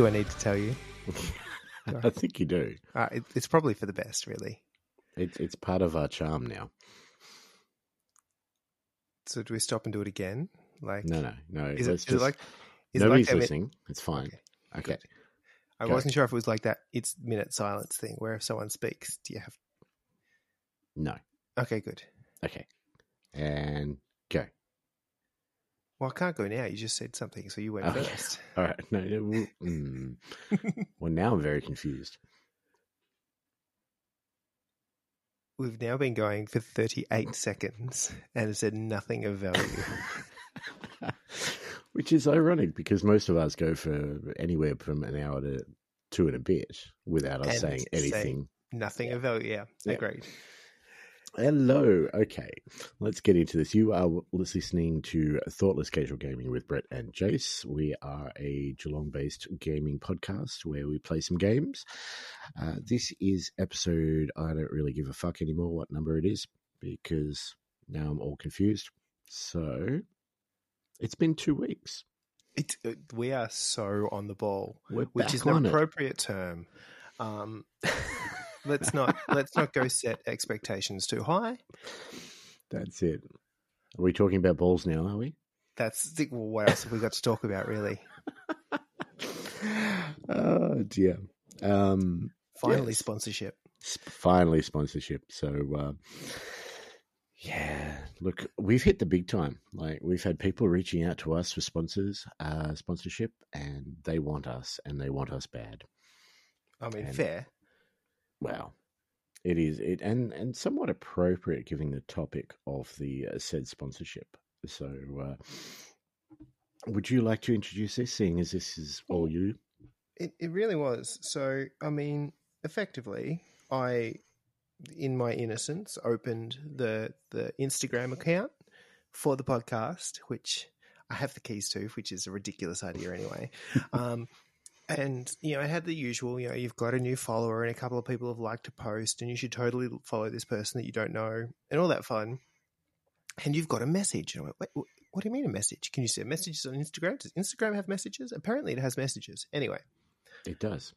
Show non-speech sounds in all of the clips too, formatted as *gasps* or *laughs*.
Do I need to tell you? *laughs* I think you do. Uh, it, it's probably for the best, really. It's it's part of our charm now. So do we stop and do it again? Like, No, no, no. is, it, is just- it like? Is it nobody's like that mi- It's fine. Okay, Okay. I Go. wasn't sure if it was like that. It's minute silence thing where if someone speaks, do you have? No. Okay, good. Okay. And go. Well, I can't go now. You just said something, so you went Okay. first. *laughs* All right. No. well, mm. *laughs* well, now I'm very confused. We've now been going for 38 seconds and it said nothing of value. *laughs* Which is ironic because most of us go for anywhere from an hour to two and a bit without us And saying anything. nothing of value. Yeah, Yeah. agreed. Hello. Okay. Let's get into this. You are listening to Thoughtless Casual Gaming with Brett and Jace. We are a Geelong based gaming podcast where we play some games. Uh, this is episode, I don't really give a fuck anymore what number it is because now I'm all confused. So it's been two weeks. It, it, we are so on the ball, We're which is an it. appropriate term. Um, *laughs* let's not let's not go set expectations too high. That's it. Are we talking about balls now, are we? That's the- well, what else have we got to talk about? Really, *laughs* oh, dear. Um, finally, Yes. sponsorship. Finally sponsorship. So uh, yeah, look, we've hit the big time. Like we've had people reaching out to us for sponsors, uh, sponsorship, and they want us, and they want us bad. I mean, And- fair. Wow, it is it, and and somewhat appropriate given the topic of the uh, said sponsorship. So, uh, would you like to introduce this, seeing as this is all you? It it really was. So, I mean, effectively, I, in my innocence, opened the the Instagram account for the podcast, which I have the keys to, which is a ridiculous idea anyway. *laughs* um, and you know, I had the usual. You know, you've got a new follower, and a couple of people have liked a post, and you should totally follow this person that you don't know, and all that fun. And you've got a message. And I went, Wait, what do you mean a message? Can you send messages on Instagram? Does Instagram have messages? Apparently, it has messages. Anyway. It does.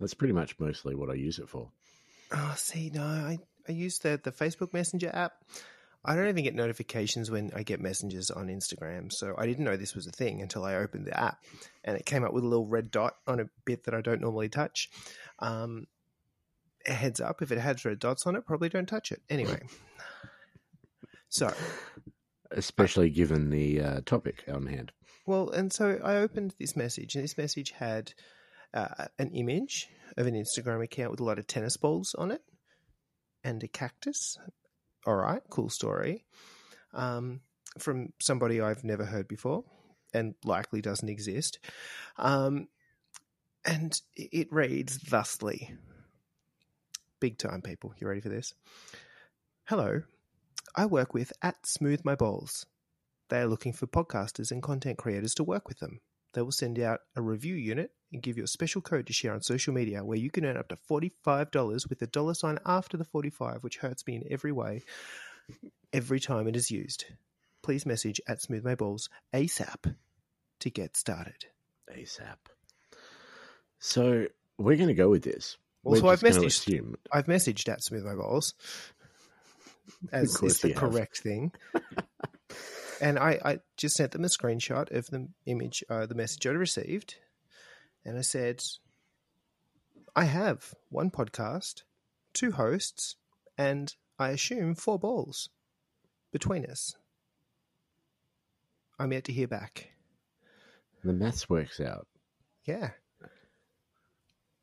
That's pretty much mostly what I use it for. Oh, see, no, I, I use the, the Facebook Messenger app. I don't even get notifications when I get messages on Instagram. So I didn't know this was a thing until I opened the app and it came up with a little red dot on a bit that I don't normally touch. Um, a heads up, if it has red dots on it, probably don't touch it. Anyway. *laughs* So, especially given the uh, topic on hand. well, and so I opened this message and this message had uh, an image of an Instagram account with a lot of tennis balls on it and a cactus. All right, cool story. Um, from somebody I've never heard before and likely doesn't exist. Um, and it reads thusly Big time, people. You ready for this? Hello. I work with at Smooth My Balls. They are looking for podcasters and content creators to work with them. They will send out a review unit and give you a special code to share on social media where you can earn up to $45 with a dollar sign after the 45, which hurts me in every way every time it is used. Please message at Smooth My Balls ASAP to get started. ASAP. So we're going to go with this. Also, We're I've messaged- assume- I've messaged at Smooth My Balls as is the you have. correct thing. *laughs* and I, I just sent them a screenshot of the image, uh, the message I received. And I said, I have one podcast, two hosts, and I assume four balls between us. I'm yet to hear back. the maths works out Yeah.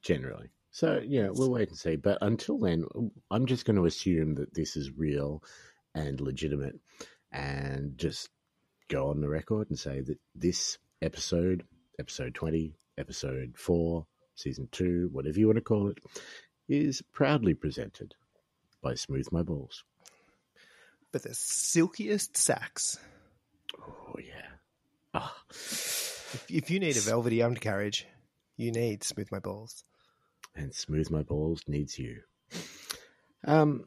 generally. So yeah, we'll wait and see. But until then, I'm just going to assume that this is real and legitimate, and just go on the record and say that this episode, episode twenty, episode four, season two, whatever you want to call it, is proudly presented by Smooth My Balls. But the silkiest sacks. Oh yeah. Ah. If, if you need a velvety undercarriage, you need Smooth My Balls. and smooth my balls needs you. Um,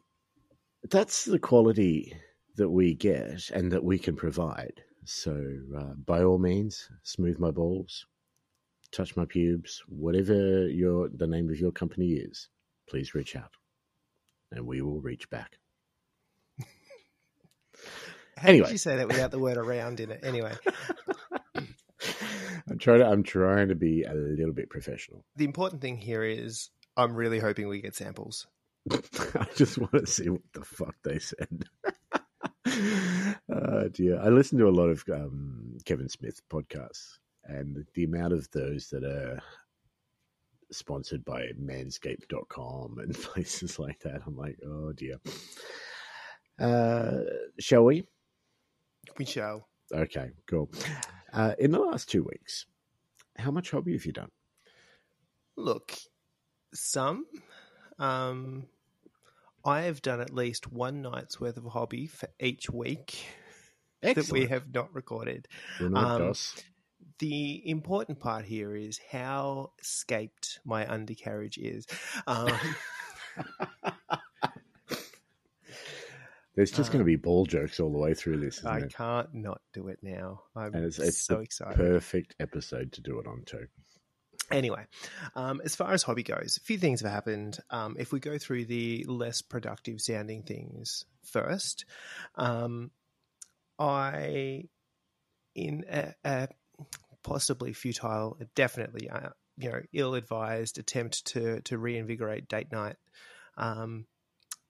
that's the quality that we get and that we can provide. So, uh, by all means, smooth my balls. Touch my pubes, whatever your the name of your company is, please reach out, and we will reach back. *laughs* How Anyway. did you say that without the word around in it? Anyway, *laughs* I'm trying to I'm trying to be a little bit professional. the important thing here is I'm really hoping we get samples. *laughs* I just want to see what the fuck they said. oh dear. I listen to a lot of um, Kevin Smith podcasts, and the amount of those that are sponsored by manscaped.com and *laughs* places like that, I'm like, oh dear. Uh, shall we? We shall. Okay, cool. Uh, in the last two weeks, how much hobby have you done? Look, some. Um, I have done at least one night's worth of hobby for each week *laughs* that we have not recorded. Good night, um. The important part here is how scaped my undercarriage is. Um, There's just going uh, to be ball jokes all the way through this, isn't I it? can't not do it now. I'm And it's- it's so excited. Perfect episode to do it on too. Anyway, um, as far as hobby goes, a few things have happened. Um, if we go through the less productive sounding things first, um, I, in a, a possibly futile, definitely uh, you know ill-advised attempt to to reinvigorate date night, um,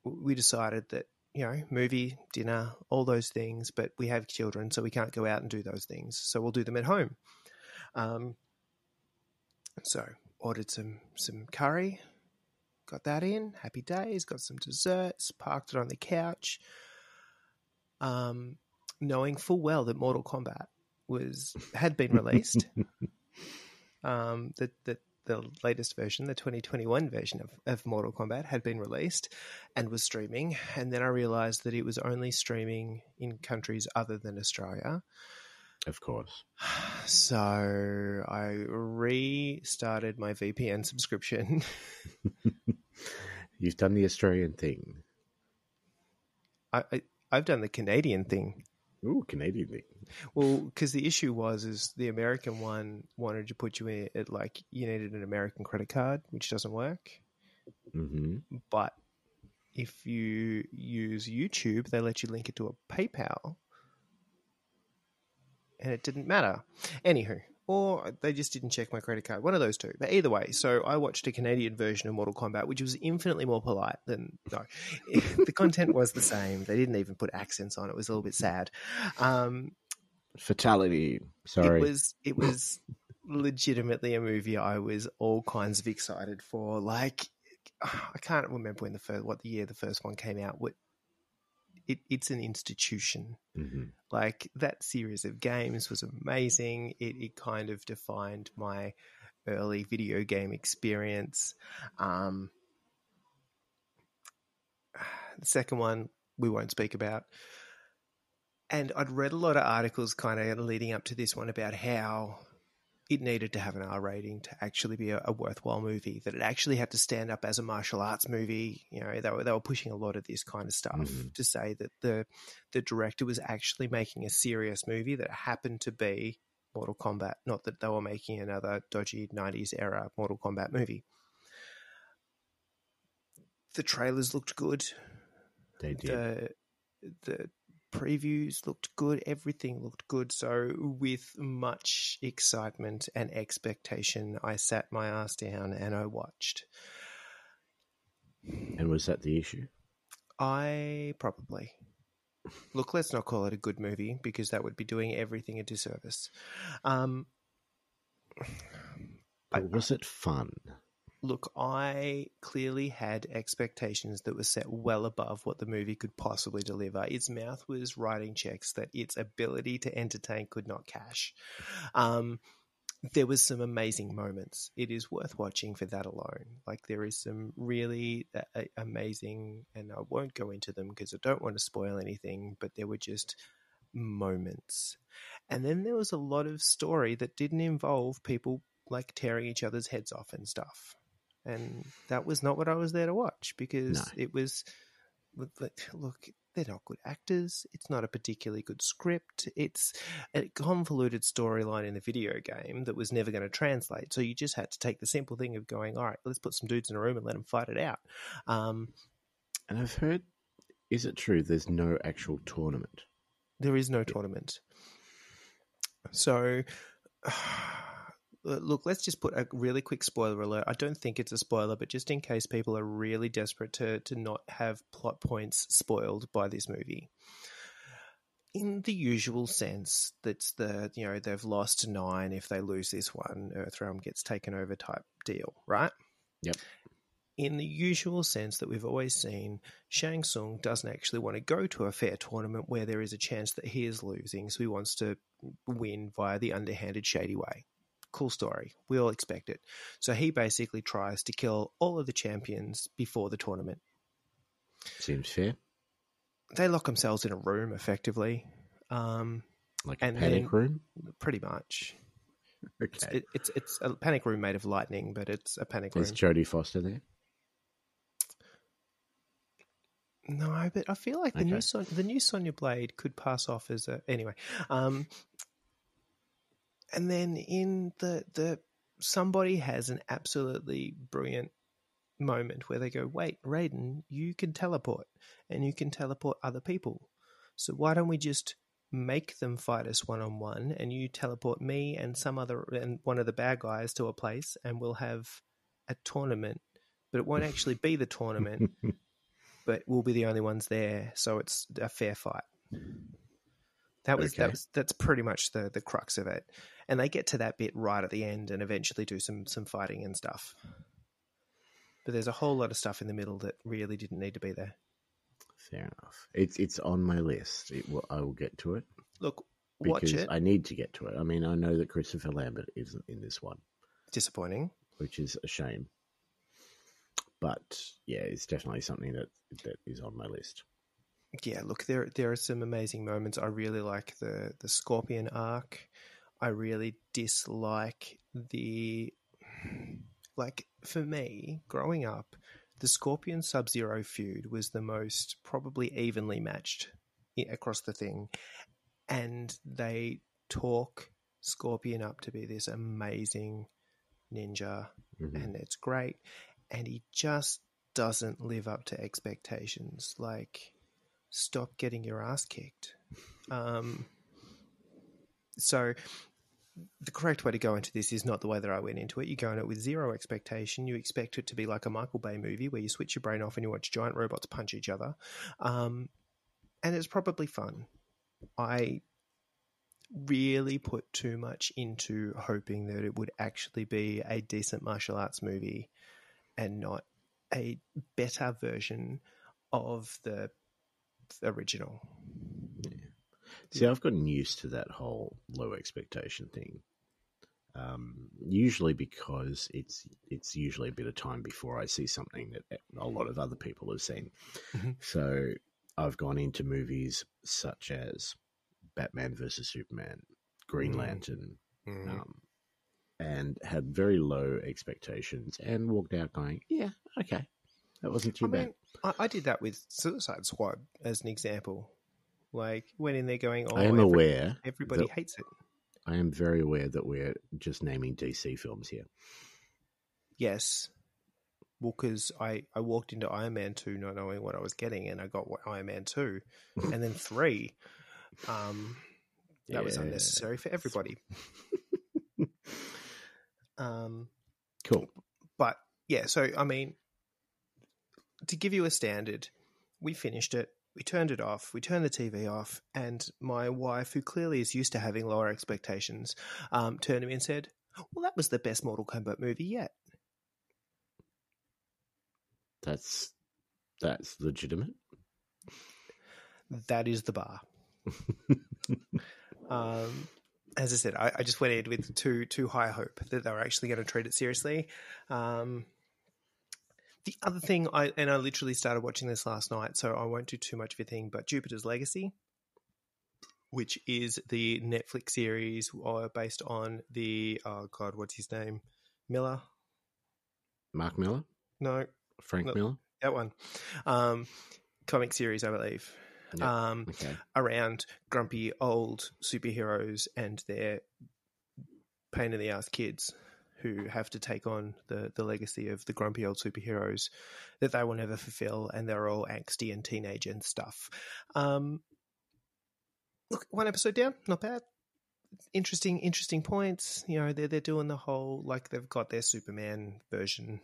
we decided that you know movie, dinner, all those things, but we have children, so we can't go out and do those things. So we'll do them at home. Um, so ordered some some curry, got that in. Happy days. Got some desserts. Parked it on the couch. Um, knowing full well that Mortal Kombat was had been released. *laughs* um, that that the latest version, the 2021 version of, of Mortal Kombat, had been released and was streaming. And then I realized that it was only streaming in countries other than Australia. Of course. *sighs* So I restarted my VPN subscription. *laughs* You've done the Australian thing. I, I I've done the Canadian thing. Ooh, Canadian thing. Well, because the issue was is the American one wanted to put you in it like you needed an American credit card, which doesn't work. hmm But if you use YouTube, they let you link it to a PayPal, and it didn't matter. Anywho, or they just didn't check my credit card. One of those two. But either way, so I watched a Canadian version of Mortal Kombat, which was infinitely more polite than no. *laughs* the content was the same. They didn't even put accents on. It was a little bit sad. Um, Fatality. Sorry. it was it was legitimately a movie I was all kinds of excited for. Like I can't remember when the first what the year the first one came out. What it, it's an institution. hmm Like that series of games was amazing. It, it kind of defined my early video game experience. Um, the second one we won't speak about. And I'd read a lot of articles kind of leading up to this one about how it needed to have an R rating to actually be a, a worthwhile movie, that it actually had to stand up as a martial arts movie. You know, they were, they were pushing a lot of this kind of stuff Mhm. to say that the, the director was actually making a serious movie that happened to be Mortal Kombat, not that they were making another dodgy 90s era Mortal Kombat movie. The trailers looked good They did. the the previews looked good everything looked good so with much excitement and expectation i sat my ass down and i watched and was that the issue? i probably look let's not call it a good movie because that would be doing everything a disservice um But was it fun? Look, I clearly had expectations that were set well above what the movie could possibly deliver. Its mouth was writing checks that its ability to entertain could not cash. Um, there was some amazing moments. It is worth watching for that alone. Like there is some really uh, uh, amazing, and I won't go into them because I don't want to spoil anything. But there were just moments, and then there was a lot of story that didn't involve people like tearing each other's heads off and stuff. And that was not what I was there to watch because No. it was look, look they're not good actors. It's not a particularly good script. It's a convoluted storyline in the video game that was never going to translate. So you just had to take the simple thing of going, all right, let's put some dudes in a room and let them fight it out. Um, and I've heard, is it true there's no actual tournament? There is no tournament. So, *sighs* look, let's just put a really quick spoiler alert. I don't think it's a spoiler, but just in case people are really desperate to, to not have plot points spoiled by this movie. In the usual sense, that's the, you know, they've lost nine. If they lose this one, Earthrealm gets taken over type deal, right? Yep in the usual sense that we've always seen, Shang Tsung doesn't actually want to go to a fair tournament where there is a chance that he is losing, so he wants to win via the underhanded, shady way. Cool story. We all expect it. So he basically tries to kill all of the champions before the tournament. Seems fair. They lock themselves in a room, effectively. Um, like a panic room? Pretty much. *laughs* Okay. It's, it's, it's a panic room made of lightning, but it's a panic room. Is Jodie Foster there? No, but I feel like the okay. new Son- the new Sonya Blade could pass off as a anyway. Um, and then in the the somebody has an absolutely brilliant moment where they go, "Wait, Raiden, you can teleport, and you can teleport other people. So why don't we just make them fight us one on one, and you teleport me and some other and one of the bad guys to a place, and we'll have a tournament." But it won't actually be the tournament. *laughs* but we'll be the only ones there, so it's a fair fight. That was, okay. that was that's pretty much the the crux of it, and they get to that bit right at the end, and eventually do some some fighting and stuff. But there's a whole lot of stuff in the middle that really didn't need to be there. Fair enough. It's it's on my list. It will, I will get to it. Look, watch it. I need to get to it. I mean, I know that Christopher Lambert isn't in this one. Disappointing. Which is a shame but yeah, it's definitely something that that is on my list. Yeah, look, there there are some amazing moments. I really like the the Scorpion arc. I really dislike the like for me growing up, the Scorpion Sub Zero feud was the most probably evenly matched across the thing, and they talk Scorpion up to be this amazing ninja, mm-hmm. and it's great and he just doesn't live up to expectations. Like, stop getting your ass kicked. Um, so, the correct way to go into this is not the way that I went into it. You go in it with zero expectation. You expect it to be like a Michael Bay movie where you switch your brain off and you watch giant robots punch each other. Um, and it's probably fun. I really put too much into hoping that it would actually be a decent martial arts movie and not a better version of the original. See, I've gotten used to that whole low expectation thing. Um, usually because it's it's usually a bit of time before I see something that a lot of other people have seen. Mm-hmm. So I've gone into movies such as Batman versus Superman, Green mm. Lantern, mm. Um, and had very low expectations and walked out going, yeah, okay, that wasn't too I bad. Mean, I, I, did that with Suicide Squad as an example. Like went in there going, oh, I am every, aware everybody hates it. I am very aware that we're just naming DC films here. Yes. Well, because I, I walked into Iron Man 2 not knowing what I was getting, and I got what Iron Man 2, *laughs* and then 3. Um, that yeah. was unnecessary for everybody. *laughs* Um, cool. But yeah, so I mean, to give you a standard, we finished it. We turned it off. We turned the TV off, and my wife, who clearly is used to having lower expectations, um, turned to me and said, "Well, that was the best Mortal Kombat movie yet." That's that's legitimate. That is the bar. *laughs* um, as I said, I, I, just went in with too too high hope that they were actually going to treat it seriously. Um, the other thing, I and I literally started watching this last night, so I won't do too much of a thing. But Jupiter's Legacy, which is the Netflix series uh, based on the oh god, what's his name, Miller, Mark Millar, no, Frank Miller, that one, um, comic series, I believe. Yeah. Um, okay. Around grumpy old superheroes and their pain in the ass kids who have to take on the, the legacy of the grumpy old superheroes that they will never fulfill, and they're all angsty and teenage and stuff. Um, look, one episode down, not bad. Interesting, interesting points. You know, they're they're doing the whole like they've got their Superman version,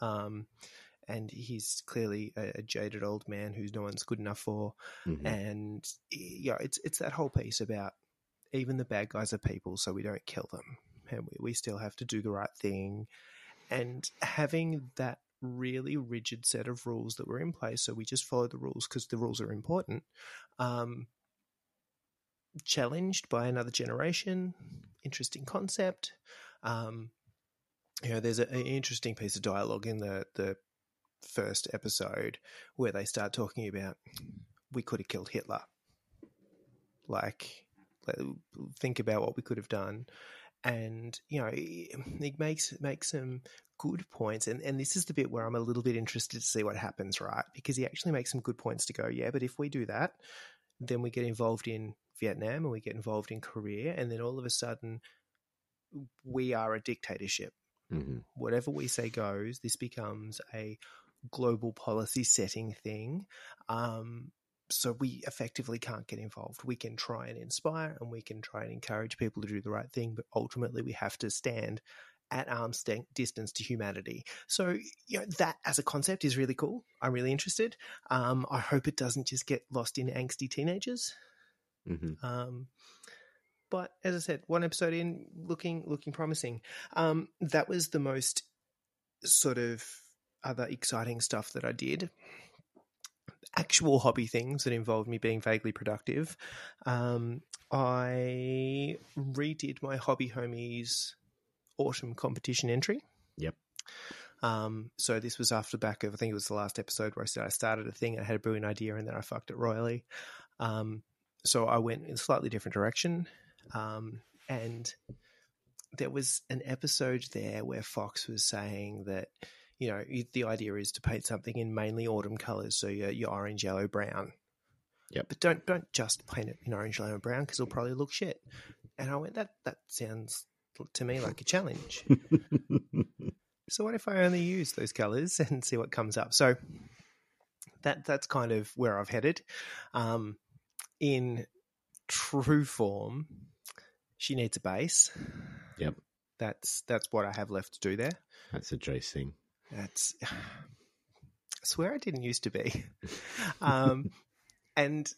um, and he's clearly a, a, jaded old man who's no one's good enough for. Mm-hmm. And you know, it's it's that whole piece about even the bad guys are people, so we don't kill them and we, we still have to do the right thing. And having that really rigid set of rules that were in place, so we just follow the rules because the rules are important. Um, challenged by another generation, interesting concept. Um, you know, there's a, an interesting piece of dialogue in the the first episode where they start talking about we could have killed Hitler. Like, think about what we could have done and you know he makes makes some good points and and this is the bit where I'm a little bit interested to see what happens right? Because he actually makes some good points to go yeah but if we do that then we get involved in Vietnam and we get involved in Korea and then all of a sudden we are a dictatorship. Mm-hmm. whatever we say goes this becomes a global policy setting thing. Um, so we effectively can't get involved. We can try and inspire and we can try and encourage people to do the right thing, but ultimately we have to stand at arm's distance to humanity. So, you know, that as a concept is really cool. I'm really interested. Um, I hope it doesn't just get lost in angsty teenagers. Mm-hmm. Um, but as I said, one episode in, looking looking promising. Um, that was the most sort of other exciting stuff that I did actual hobby things that involved me being vaguely productive, um, I redid my hobby homies autumn competition entry. Yep. Um, so this was after the back of I think it was the last episode where I said I started a thing, I had a brilliant idea, and then I fucked it royally. Um, so I went in a slightly different direction, um, and there was an episode there where Fox was saying that you know, the idea is to paint something in mainly autumn colors, so your, your orange, yellow, brown. Yep. But don't don't just paint it in orange, yellow, and brown because it'll probably look shit. And I went, that that sounds to me like a challenge. *laughs* so what if I only use those colors *laughs* and see what comes up? So that that's kind of where I've headed. Um, in true form, she needs a base. Yep. That's that's what I have left to do there. That's a Jace thing. That's. I *sighs* swear I didn't used to be. *laughs* Um, and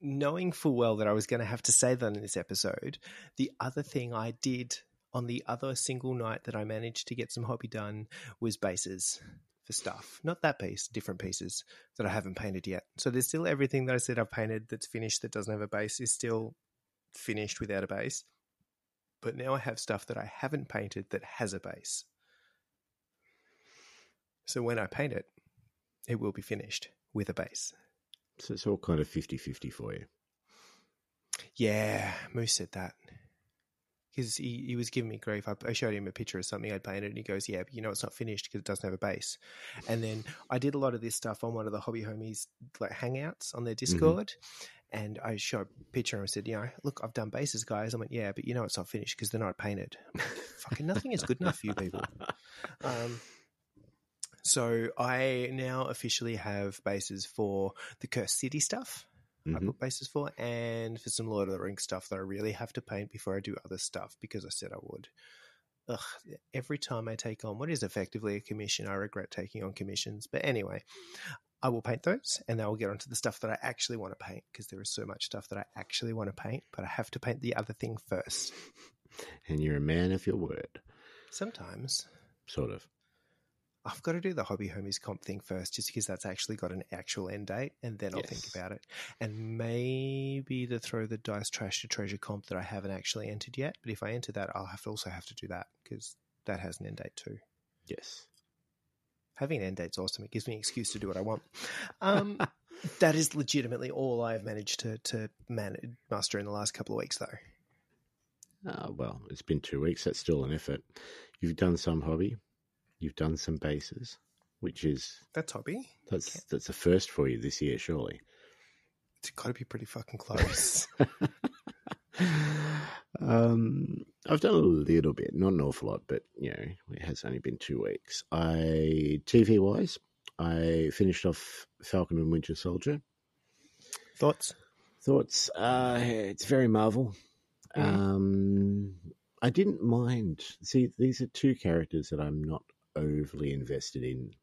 knowing full well that I was going to have to say that in this episode, the other thing I did on the other single night that I managed to get some hobby done was bases for stuff. Not that piece, different pieces that I haven't painted yet. So there's still everything that I said I've painted that's finished that doesn't have a base is still finished without a base. But now I have stuff that I haven't painted that has a base. So when I paint it, it will be finished with a base. So it's all kind of 50 50 for you. Yeah, Moose said that. Because he, he was giving me grief. I, I showed him a picture of something I'd painted, and he goes, Yeah, but you know, it's not finished because it doesn't have a base. And then I did a lot of this stuff on one of the hobby homies like hangouts on their mm-hmm. Discord. Mm-hmm. And I showed a picture and I said, you know, look, I've done bases, guys. I went, yeah, but you know, it's not finished because they're not painted. Fucking nothing is good enough for you people. *laughs* Um, so I now officially have bases for the Cursed City stuff. Mm-hmm. I've got bases for, and for some Lord of the Rings stuff that I really have to paint before I do other stuff because I said I would. Ugh, every time I take on what is effectively a commission, I regret taking on commissions. But anyway, I will paint those and then I'll get onto the stuff that I actually want to paint because there is so much stuff that I actually want to paint, but I have to paint the other thing first. And you're a man of your word. Sometimes. Sort of. I've got to do the hobby homies comp thing first, just because that's actually got an actual end date, and then I'll yes. think about it. And maybe the throw the dice trash to treasure comp that I haven't actually entered yet. But if I enter that, I'll have to also have to do that because that has an end date too. Yes. Having an end date's awesome. It gives me an excuse to do what I want. Um, *laughs* that is legitimately all I've managed to to manage, muster in the last couple of weeks, though. Uh, well, it's been two weeks. That's still an effort. You've done some hobby you've done some bases, which is that's hobby. That's okay. that's a first for you this year, surely. It's got to be pretty fucking close. *laughs* *laughs* um, I've done a little bit, not an awful lot, but you know, it has only been two weeks. I TV wise, I finished off Falcon and Winter Soldier. Thoughts? Thoughts? Uh, it's very Marvel. Mm. Um, I didn't mind. See, these are two characters that I'm not overly invested in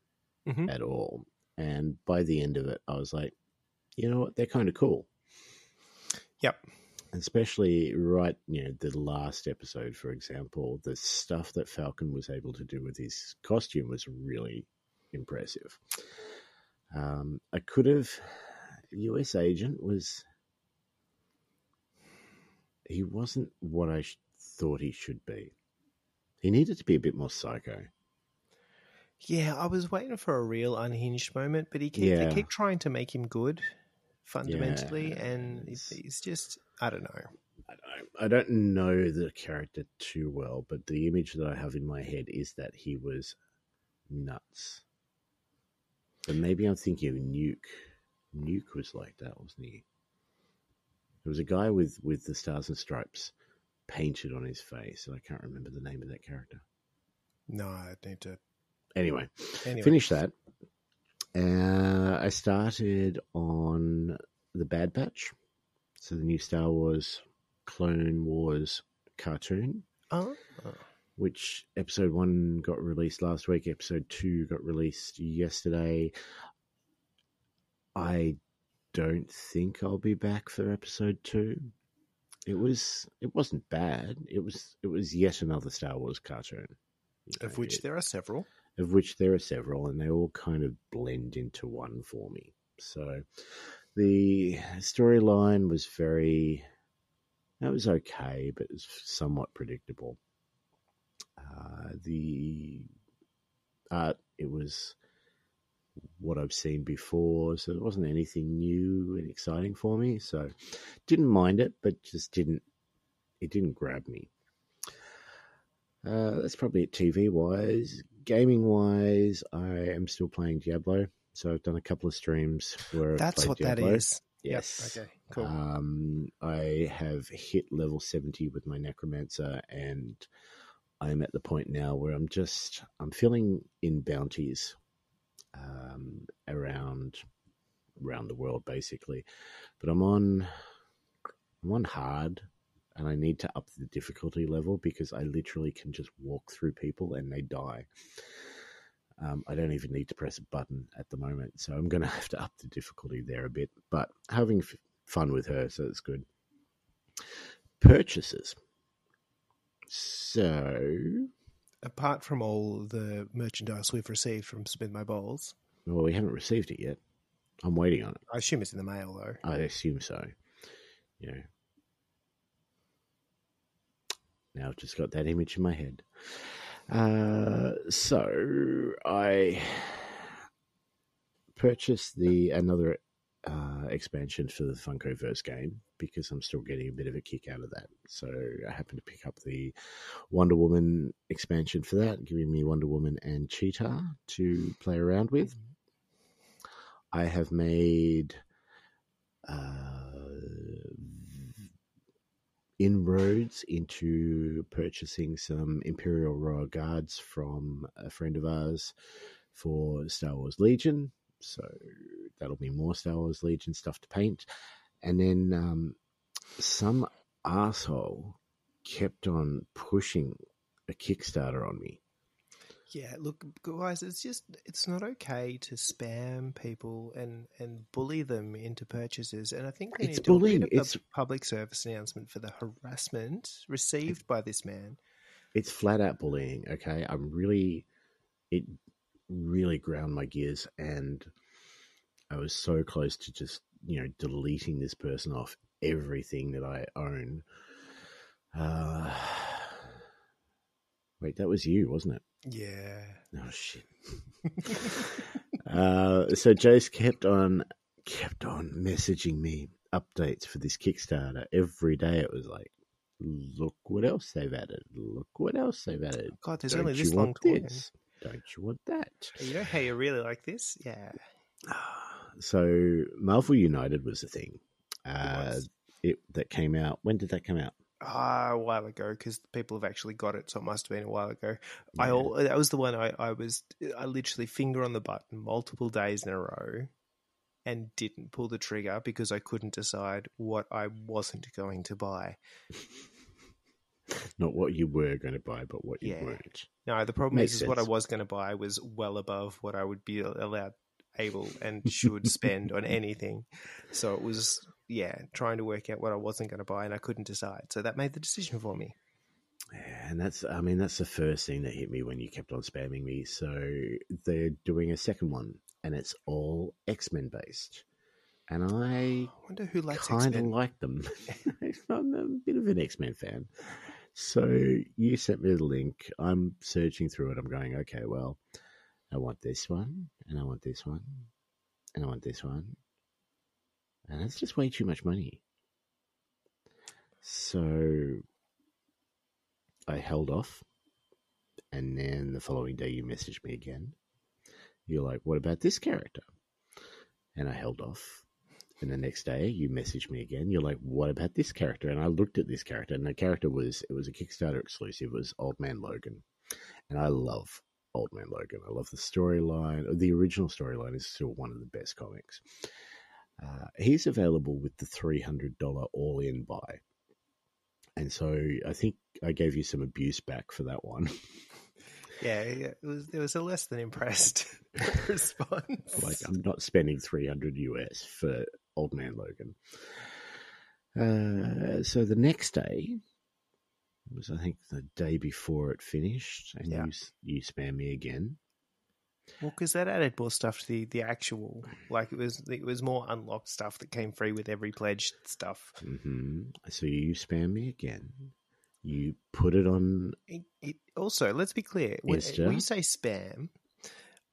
Mhm. at all. And by the end of it, I was like, you know what? They're kind of cool. Yep. Especially right, you know, the last episode, for example, the stuff that Falcon was able to do with his costume was really impressive. Um, I could have. U.S. agent was. He wasn't what I sh- thought he should be. He needed to be a bit more psycho. Yeah, I was waiting for a real unhinged moment, but he keep, Yeah. they keep trying to make him good fundamentally, and Yes. he's, just I don't know. I don't, I don't know the character too well, but the image that I have in my head is that he was nuts. But maybe I'm thinking of Nuke. Nuke was like that, wasn't he? There was a guy with, with the stars and stripes painted on his face, and I can't remember the name of that character. No, I need to Anyway, anyway. finish that. Uh, I started on the Bad Batch, so the new Star Wars Clone Wars cartoon. Oh, which episode one got released last week, episode two got released yesterday. I don't think I'll be back for episode two. It was it wasn't bad. It was it was yet another Star Wars cartoon. You of which it- there are several. Of which there are several, and they all kind of blend into one for me. So the storyline was very, that was okay, but it was somewhat predictable. Uh, the art, it was what I've seen before, so it wasn't anything new and exciting for me. So didn't mind it, but just didn't, it didn't grab me. Uh, that's probably it TV wise. Gaming wise, I am still playing Diablo. So I've done a couple of streams where That's what Diablo. that is. Yes. Yep. Okay. Cool. Um, I have hit level 70 with my Necromancer, and I'm at the point now where I'm just I'm filling in bounties um, around around the world, basically. But I'm on I'm on hard, and I need to up the difficulty level because I literally can just walk through people and they die. Um, I don't even need to press a button at the moment, so I'm going *laughs* to have to up the difficulty there a bit. But having f- fun with her, so it's good. Purchases. So, Apart from all the merchandise we've received from Smooth My Balls, well, we haven't received it yet. I'm waiting on it. I assume it's in the mail though. I assume so. You know. Now I've just got that image in my head. Uh, so I purchased the another uh, expansion for the Funkoverse game because I'm still getting a bit of a kick out of that. So I happened to pick up the Wonder Woman expansion for that, giving me Wonder Woman and Cheetah to play around with. I have made uh, inroads into purchasing some Imperial Royal Guards from a friend of ours for Star Wars Legion. So that'll be more Star Wars Legion stuff to paint. And then um, some asshole kept on pushing a Kickstarter on me. Yeah, look, guys, it's just it's not okay to spam people and and bully them into purchases. And I think we It's need to bullying. It's- public service announcement for the harassment received by this man. It's flat out bullying. Okay, I'm really, it really ground my gears, and I was so close to just you know deleting this person off everything that I own. Uh, *sighs* wait, that was you, wasn't it? Yeah, Oh shit. *laughs* uh, so Jace kept on kept on messaging me updates for this Kickstarter every day. It was like, look what else they've added. Look what else they've added. God, there's Don't only this long want to win. this? Don't you want that? You know how you really like this? Yeah. *sighs* So Marvel United was the thing. Uh, was. it that came out. When did that come out? Ah, a while ago because people have actually got it, so it must have been a while ago. I Yeah. al- that was the one I, I was I literally finger on the button multiple days in a row, and didn't pull the trigger because I couldn't decide what I wasn't going to buy. *laughs* Not what you were going to buy, but what you Yeah. weren't. No, the problem Makes is, is what I was going to buy was well above what I would be allowed, able, and should spend on anything. So it was, yeah, trying to work out what I wasn't going to buy, and I couldn't decide. So that made the decision for me. Yeah, and that's, I mean, that's the first thing that hit me when you kept on spamming me. So they're doing a second one, and it's all X Men based. And I *gasps* I wonder who likes kind of like them. *laughs* *laughs* I'm a bit of an X Men fan. So you sent me the link. I'm searching through it. I'm going, okay, well, I want this one, and I want this one, and I want this one. And that's just way too much money. So I held off. And then the following day, you messaged me again. You're like, what about this character? And I held off. And the next day, you messaged me again. You're like, "What about this character?" And I looked at this character, and the character was it was a Kickstarter exclusive. It was Old Man Logan, and I love Old Man Logan. I love the storyline. The original storyline is still one of the best comics. Uh, he's available with the three hundred dollar all in buy, and so I think I gave you some abuse back for that one. *laughs* Yeah, yeah, it was there was a less than impressed *laughs* response. like I'm not spending 300 US for Old Man Logan. Uh, so the next day was, I think, the day before it finished, and Yeah. you you spam me again. Well, because that added more stuff to the, the actual like it was it was more unlocked stuff that came free with every pledged stuff. Mm-hmm. So you spam me again. You put it on. It, it, also, let's be clear when, Insta? when you say spam,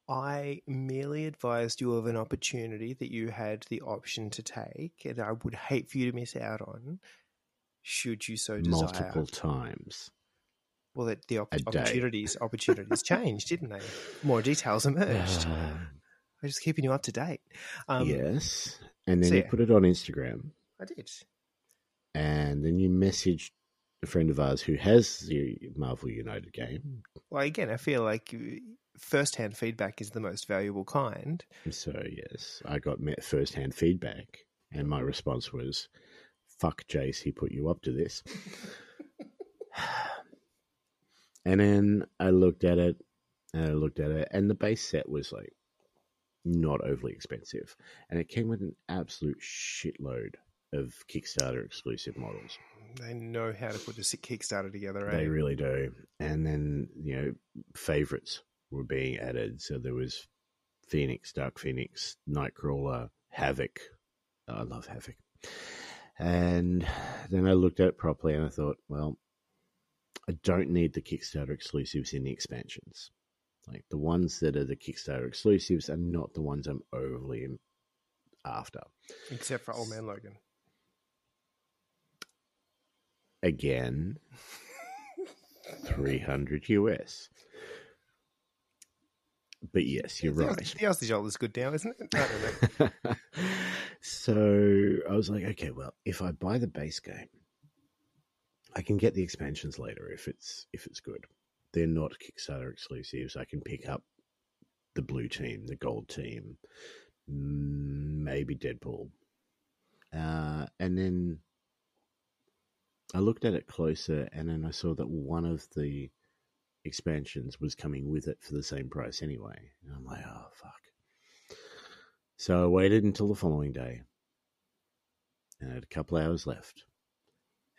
I merely advised you of an opportunity that you had the option to take, and I would hate for you to miss out on. Should you so desire? multiple times. Well, that the op- opportunities opportunities changed, didn't they? More details emerged. Uh, I'm just keeping you up to date. Um, yes, and then so you yeah. put it on Instagram, I did. and then you messaged a friend of ours who has the Marvel United game. Well, again, I feel like uh, first-hand feedback is the most valuable kind. So yes, I got met first-hand feedback, and my response was, "Fuck Jace, he put you up to this." *laughs* and then I looked at it, and I looked at it, and the base set was like not overly expensive, and it came with an absolute shitload of Kickstarter exclusive models. They know how to put a sick Kickstarter together. They Eh? really do. And then, you know, favorites were being added. So there was Phoenix, Dark Phoenix, Nightcrawler, Havoc. I love Havoc. And then I looked at it properly and I thought, well, I don't need the Kickstarter exclusives in the expansions. Like the ones that are the Kickstarter exclusives are not the ones I'm overly after. Except for Old Man Logan. Again, 300 US. But yes, you're The right. The Aussie dollar is good now, isn't it? I don't know. *laughs* so I was like, okay, well, if I buy the base game, I can get the expansions later if it's if it's good. They're not Kickstarter exclusives. I can pick up the blue team, the gold team, maybe Deadpool, uh, and then I looked at it closer, and then I saw that one of the expansions was coming with it for the same price anyway. And I'm like, oh fuck. So I waited until the following day, and I had a couple hours left.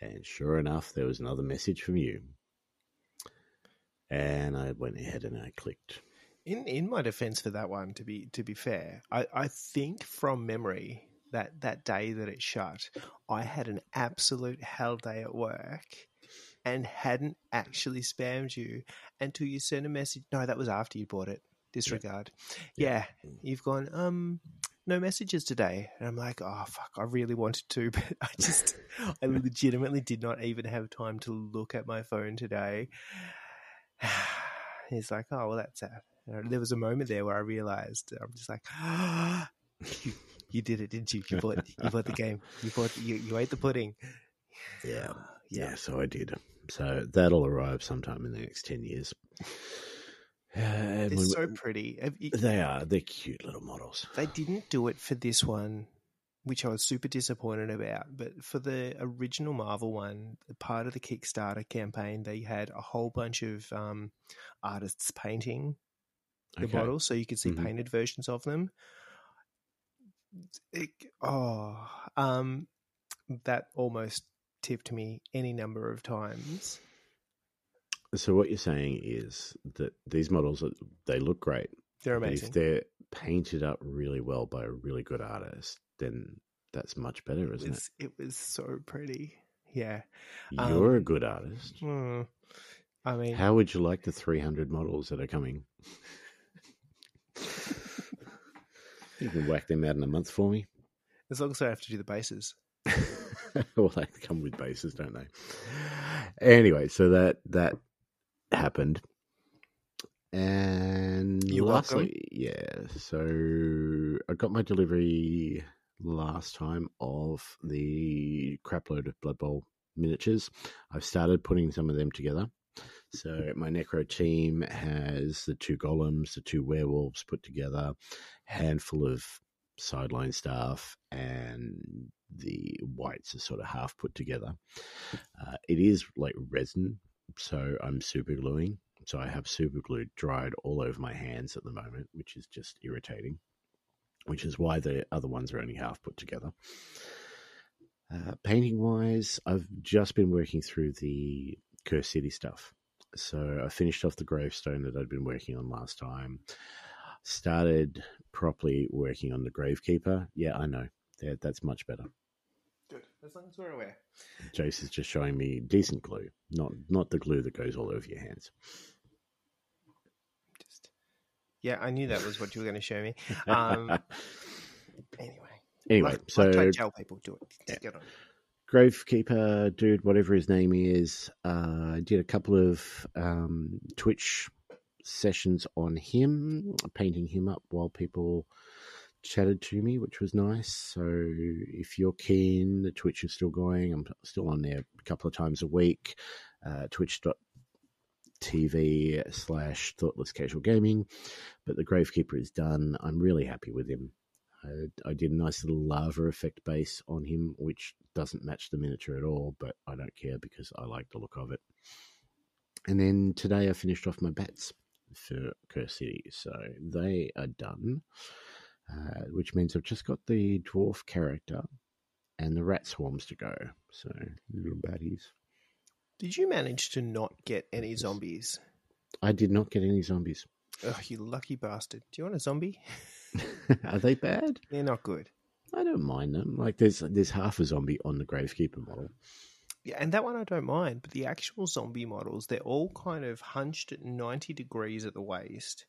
And sure enough, there was another message from you. And I went ahead and I clicked. In in my defense for that one, to be to be fair, I, I think from memory that that day that it shut, I had an absolute hell day at work and hadn't actually spammed you until you sent a message. No, that was after you bought it. Disregard. Yeah, you've gone. Um, no messages today, and I'm like, oh fuck, I really wanted to, *laughs* but I just, I *laughs* legitimately did not even have time to look at my phone today. *sighs* He's like, oh well, that's sad. And there was a moment there where I realized I'm just like, *gasps* ah, You did it, didn't you? You bought you bought the game. *laughs* You bought you, you ate the pudding. *sighs* Yeah. Yeah, so I did. So that'll arrive sometime in the next 10 years. They're when- so pretty. You- they are. They're cute little models. They didn't do it for this one, which I was super disappointed about. But for the original Marvel one, part of the Kickstarter campaign, they had a whole bunch of um, artists painting the Okay. models, so you could see Mhm. painted versions of them. It, oh, um, that almost tipped me any number of times. So what you're saying is that these models, they look great. They're amazing. if they're painted up really well by a really good artist, then that's much better, It isn't was, it was so pretty. Yeah. um, You're a good artist. Hmm. I mean, How would you like the 300 models that are coming? *laughs* you can whack them out in a month for me. as long as I have to do the bases. *laughs* well, they come with bases, don't they? Anyway, so that that happened, and You're lastly, yeah. So I got my delivery last time of the crapload of Blood Bowl miniatures. I've started putting some of them together. So my Necro team has the two golems, the two werewolves put together, handful of sideline staff, and the wights are sort of half put together. Uh, it is like resin, so I'm super gluing. So I have super glue dried all over my hands at the moment, which is just irritating. Which is why the other ones are only half put together. Uh, painting wise, I've just been working through the Curse City stuff. So I finished off the gravestone that I'd been working on last time. Started properly working on the Gravekeeper. Yeah, I know. That's much better. As long as we're aware. Jace is just showing me decent glue, not not the glue that goes all over your hands. Just yeah, I knew that was what you were going to show me. *laughs* Um, anyway, anyway, like, so like, jail people to do it. Just Yeah. get on. Gravekeeper dude, whatever his name is, uh, did a couple of um, Twitch sessions on him, painting him up while people chatted to me, which was nice. So if you're keen, the Twitch is still going. I'm still on there a couple of times a week. Uh, Twitch.tv slash Thoughtless Casual Gaming. But the Gravekeeper is done. I'm really happy with him. I, I did a nice little lava effect base on him, which doesn't match the miniature at all, but I don't care because I like the look of it. And then today I finished off my bats for Curse City, so they are done, uh, which means I've just got the dwarf character and the rat swarms to go. So little baddies. Did you manage to not get any zombies? I did not get any zombies. Oh, you lucky bastard! Do you want a zombie? *laughs* *laughs* are they bad? They're not good. I don't mind them. Like there's there's half a zombie on the Gravekeeper model. Yeah, and that one I don't mind, but the actual zombie models, they're all kind of hunched at 90 degrees at the waist,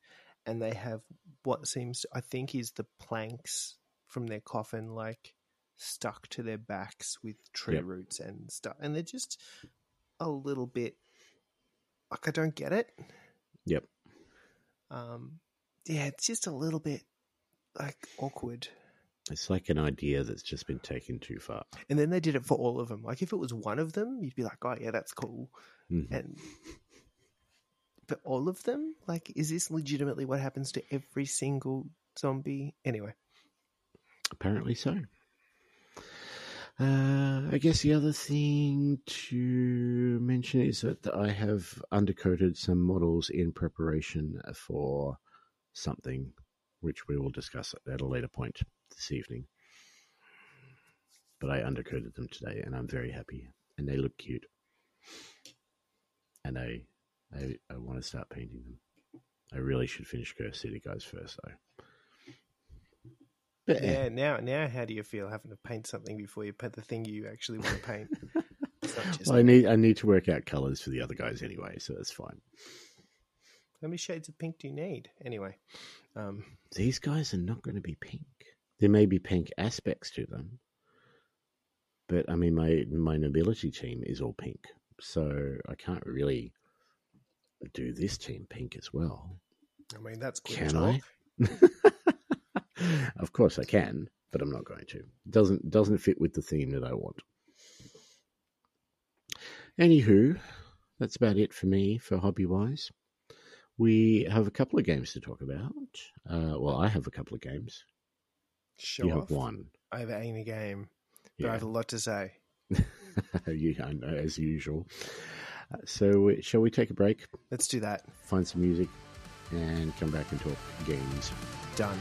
and they have what seems, I think, is the planks from their coffin, like stuck to their backs with tree Yep. roots and stuff. And they're just a little bit, like, I don't get it. Yep. Um, yeah, it's just a little bit, like, awkward. It's like an idea that's just been taken too far. And then they did it for all of them. Like, if it was one of them, you'd be like, oh, yeah, that's cool. Mhm. and but all of them like is this legitimately what happens to every single zombie anyway Apparently so. Uh, I guess the other thing to mention is that I have undercoated some models in preparation for something, which we will discuss at a later point this evening. But I undercoated them today, and I'm very happy, and they look cute. And I, I, I want to start painting them. I really should finish Curse City guys first, though. But yeah now now how do you feel having to paint something before you paint the thing you actually want to paint *laughs* It's not just- Well, I need I need to work out colors for the other guys anyway, so that's fine. how many shades of pink do you need anyway um These guys are not going to be pink. There may be pink aspects to them, but I mean, my my nobility team is all pink, so I can't really do this team pink as well. i mean that's Can talk. I? *laughs* of course, I can, but I'm not going to. It doesn't doesn't fit with the theme that I want. Anywho, that's about it for me for hobby wise. We have a couple of games to talk about. Uh, well, I have a couple of games. Show you off. have one. I have a game, but I have a lot to say. *laughs* you, I know, as usual. So, shall we take a break, Let's do that. find some music, and come back and talk games? Done.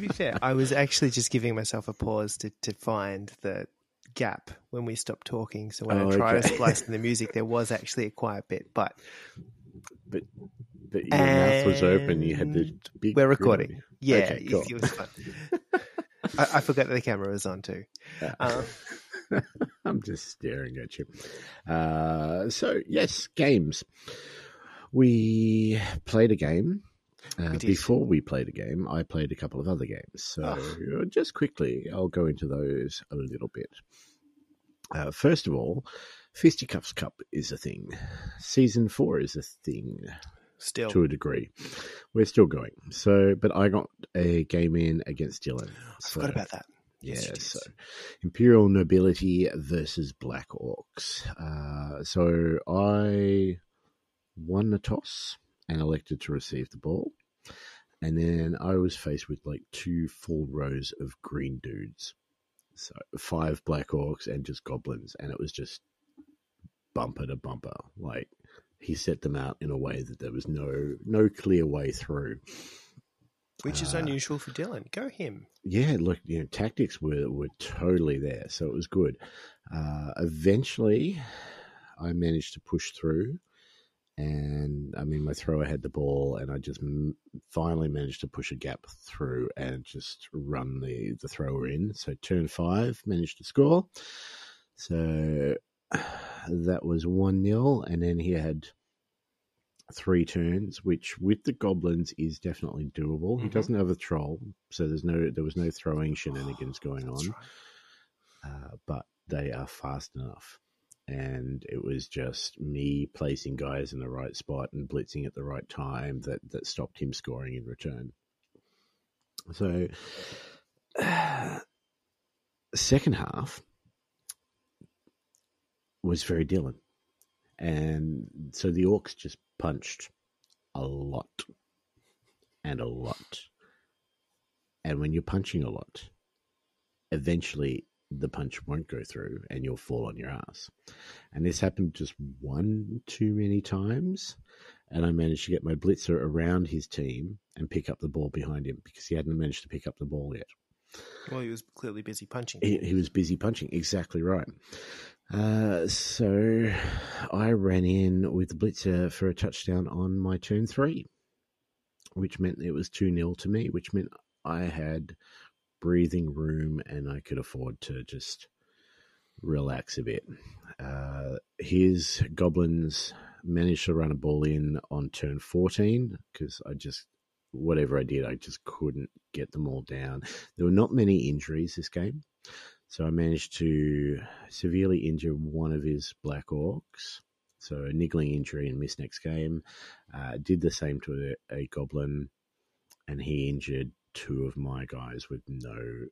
To be fair, I was actually just giving myself a pause to, to find the gap when we stopped talking. So when Oh, I tried to splice in the *laughs* music, there was actually a quiet bit. But But but your mouth was open. You had the big. we're recording. you. Yeah, Okay, it- cool. it was fun. *laughs* I, I forgot that the camera was on too. Yeah. Um, *laughs* I'm just staring at you. Uh, so yes, games. We played a game. Uh, We before we played a game, I played a couple of other games. So Oh. just quickly, I'll go into those a little bit. Uh, first of all, Fisticuffs Cup is a thing. Season four is a thing still, to a degree. We're still going. So, but I got a game in against Dylan. I forgot about that. Yes, Yeah, you so Imperial Nobility versus Black Orcs. Uh, so I won the toss and elected to receive the ball. And then I was faced with like two full rows of green dudes. So five Black Orcs and just goblins. And it was just bumper to bumper. Like he set them out in a way that there was no no clear way through. Which is Uh, unusual for Dylan. Go him. yeah, look, you know, tactics were, were totally there, so it was good. Uh, eventually, I managed to push through, and I mean, my thrower had the ball, and I just m- finally managed to push a gap through and just run the the thrower in. So turn five, managed to score. So *sighs* that was one 0 and then he had three turns, which with the goblins is definitely doable. He Mhm. doesn't have a troll, so there's no there was no throwing *sighs* shenanigans going on, right. uh, but they are fast enough. And it was just me placing guys in the right spot and blitzing at the right time that that stopped him scoring in return. So, *sighs* second half was very Dylan. And so the Orcs just punched a lot and a lot. And when you're punching a lot, eventually the punch won't go through and you'll fall on your ass. And this happened just one too many times. and I managed to get my blitzer around his team and pick up the ball behind him because he hadn't managed to pick up the ball yet. Well, he was clearly busy punching. He, he was busy punching. Exactly right. Uh, so I ran in with the blitzer for a touchdown on my turn three, which meant it was 2 0 to me, which meant I had breathing room and I could afford to just relax a bit. Uh, his goblins managed to run a ball in on turn 14 because I just, whatever I did, I just couldn't get them all down. There were not many injuries this game. So I managed to severely injure one of his Black Orcs. So a niggling injury and missed next game. Uh, did the same to a, a Goblin, and he injured two of my guys with no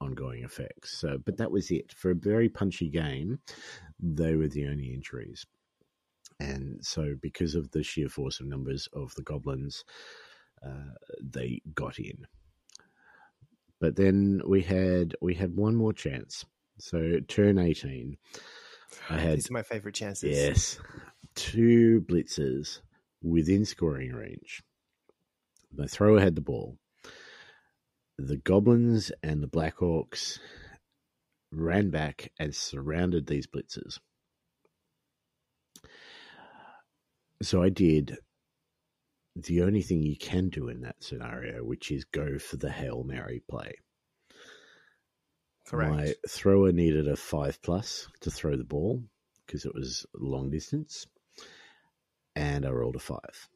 ongoing effects. So, but that was it for a very punchy game. They were the only injuries, and so because of the sheer force of numbers of the goblins, uh, they got in. But then we had we had one more chance. So turn eighteen, I *sighs* had These are my favorite chances. Yes. Two blitzers within scoring range. The thrower had the ball. The Goblins and the Black Blackhawks ran back and surrounded these blitzers. So I did the only thing you can do in that scenario, which is go for the Hail Mary play. Correct. My thrower needed a five plus to throw the ball because it was long distance, and I rolled a five.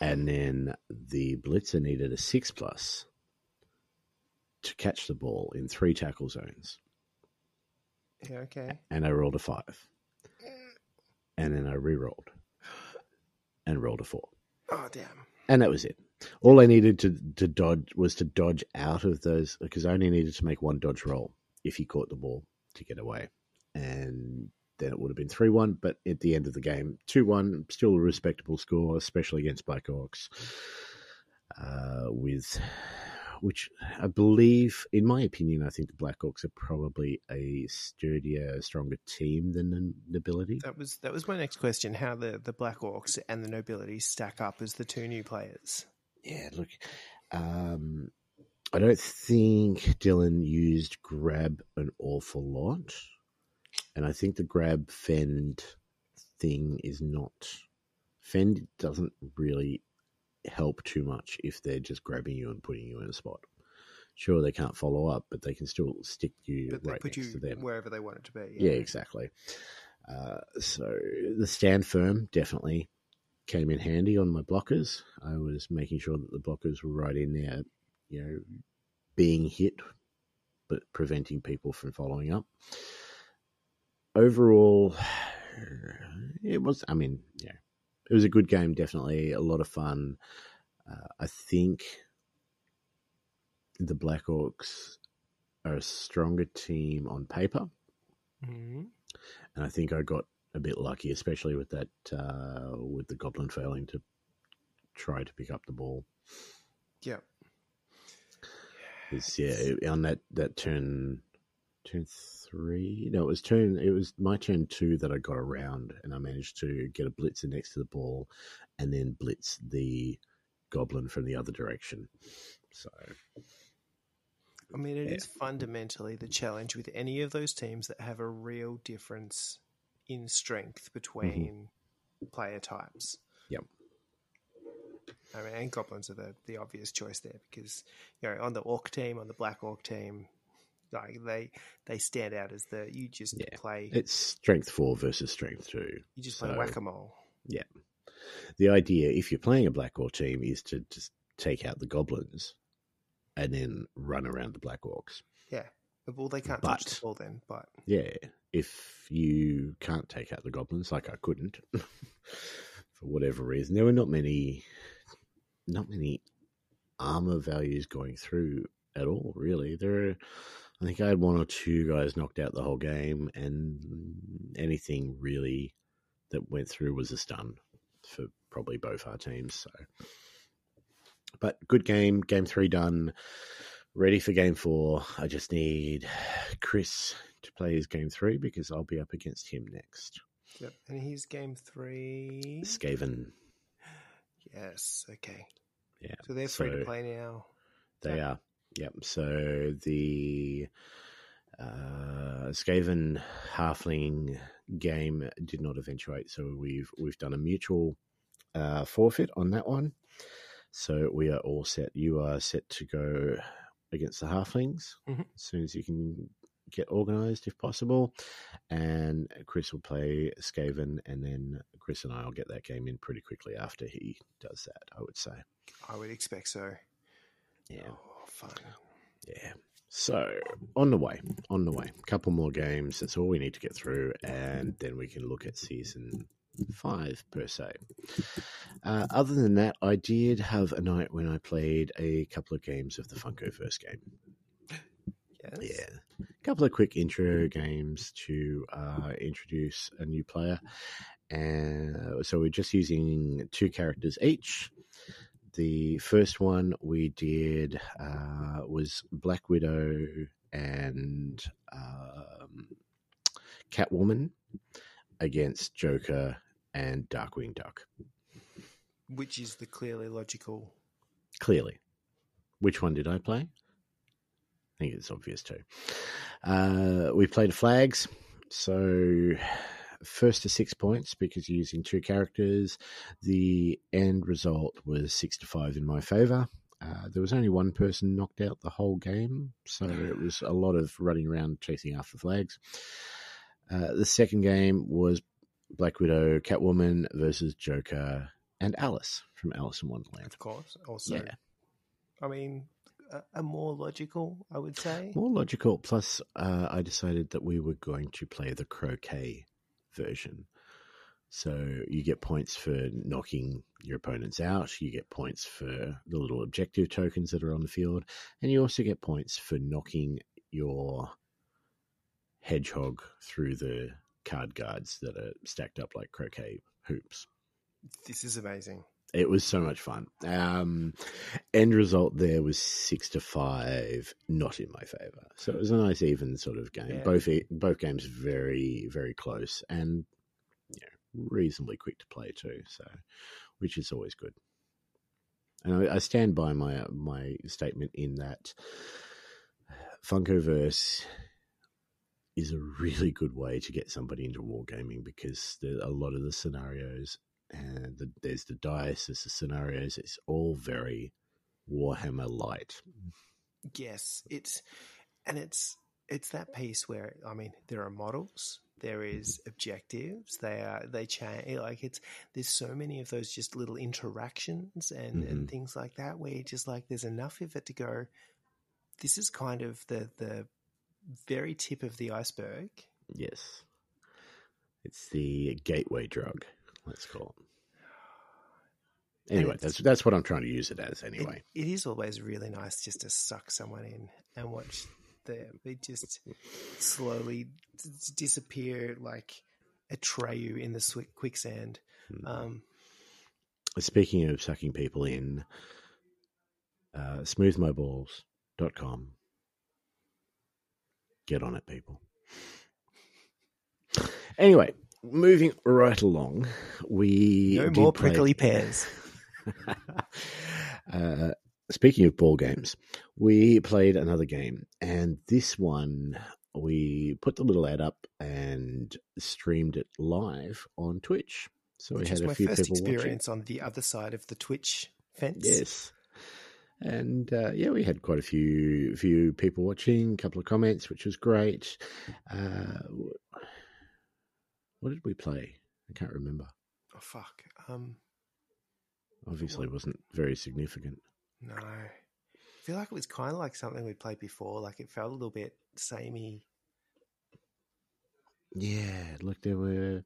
And then the blitzer needed a six plus to catch the ball in three tackle zones, Yeah, okay. and I rolled a five. And then I re-rolled and rolled a four. Oh, damn. and that was it. All I needed to to dodge was to dodge out of those because I only needed to make one dodge roll if he caught the ball to get away, and then it would have been three one. But at the end of the game, two one, still a respectable score, especially against Black Orcs. Uh, with which I believe, in my opinion, I think the Black Orcs are probably a sturdier, stronger team than the Nobility. That was that was my next question. How the the Black Orcs and the Nobility stack up as the two new players? Yeah, look, um, I don't think Dylan used grab an awful lot, and I think the grab fend thing is not fend doesn't really help too much if they're just grabbing you and putting you in a spot. Sure, they can't follow up, but they can still stick you right put next you to them. wherever they want it to be. Yeah, exactly. Uh, so the stand firm definitely came in handy on my blockers. I was making sure that the blockers were right in there, you know, being hit, but preventing people from following up. Overall, it was, I mean, yeah, it was a good game, definitely. A lot of fun. Uh, I think the Black Orcs are a stronger team on paper hmm and I think I got a bit lucky, especially with that uh, with the goblin failing to try to pick up the ball. Yeah. 'Cause, yeah, on that that turn turn three, no, it was turn it was my turn two that I got around, and I managed to get a blitzer next to the ball, and then blitz the goblin from the other direction. So I mean, it Yeah. is fundamentally the challenge with any of those teams that have a real difference in strength mm-hmm. between player types. Yep. I mean, and goblins are the, the obvious choice there because you know on the orc team, on the black orc team, like they they stand out as the you just Yeah. play it's strength four versus strength two. you just play whack a mole. Yeah. The idea, if you're playing a Black Orc team, is to just take out the goblins and then run around the Black Orcs. Yeah, well they can't touch But- the ball then, but Yeah, if you can't take out the goblins, like I couldn't, *laughs* for whatever reason, there were not many, not many armor values going through at all. Really, there, are, I think I had one or two guys knocked out the whole game, and anything really that went through was a stun for probably both our teams. So, but good game, game three done. Ready for game four. I just need Chris to play his game three because I'll be up against him next. Yep. And he's game three. Skaven. Yes. Okay. Yeah. So they're free So- to play now. They are. Yep. So the uh, Skaven Halfling game did not eventuate, so we've we've done a mutual uh, forfeit on that one. So we are all set. You are set to go against the Halflings Mhm. as soon as you can get organised, if possible. And Chris will play Skaven, and then Chris and I will get that game in pretty quickly after he does that. I would say. I would expect so. Yeah. Oh, fun. Yeah. So on the way, on the way. a couple more games. That's all we need to get through, and then we can look at season five per se. Uh, other than that, I did have a night when I played a couple of games of the Funkoverse game. Yes. Yeah, a couple of quick intro games to uh, introduce a new player, and so we're just using two characters each. The first one we did uh, was Black Widow and um, Catwoman against Joker and Darkwing Duck. Which is the clearly logical. Clearly, which one did I play? I think it's obvious too. Uh, we played flags, so first to six points because you're using two characters. The end result was six to five in my favour. Uh, there was only one person knocked out the whole game, so it was a lot of running around chasing after flags. Uh, the second game was Black Widow, Catwoman versus Joker and Alice from Alice in Wonderland. Of course. Also, Yeah. I mean, a, a more logical, I would say. More logical. Plus, uh, I decided that we were going to play the croquet version. So you get points for knocking your opponents out. You get points for the little objective tokens that are on the field, and you also get points for knocking your hedgehog through the card guards that are stacked up like croquet hoops. This is amazing. It was so much fun. Um, end result there was six to five, not in my favour. So it was a nice even sort of game. Yeah. Both both games very very close and you know, reasonably quick to play too. So, which is always good. And I, I stand by my my statement in that Funkoverse is a really good way to get somebody into wargaming because there, a lot of the scenarios and the, there's the dice, there's the scenarios. It's all very Warhammer light. Yes, it's and it's it's that piece where I mean there are models, there is objectives. They are they change like it's there's so many of those just little interactions and and Mhm. things like that where you just like there's enough of it to go. This is kind of the the very tip of the iceberg. Yes, it's the gateway drug. Let's call it. Anyway, that's that's what I'm trying to use it as. It- Anyway, it is always really nice just to suck someone in and watch them. They just slowly d- disappear like a Atreyu in the quicksand. Hmm. Um, speaking of sucking people in, uh, smoothmyballs.com. Get on it, people. Anyway, moving right along, we no more play- prickly pears. *laughs* uh, speaking of ball games, we played another game, and this one we put the little ad up and streamed it live on Twitch. So Which we had is a my few first people watching. experience on the other side of the Twitch fence. Yes. And uh, yeah, we had quite a few few people watching, a couple of comments, which was great. Uh, what did we play? I can't remember. Oh fuck. Um, Obviously, it wasn't very significant. no. I feel like it was kind of like something we played before. Like it felt a little bit samey. Yeah, look, there were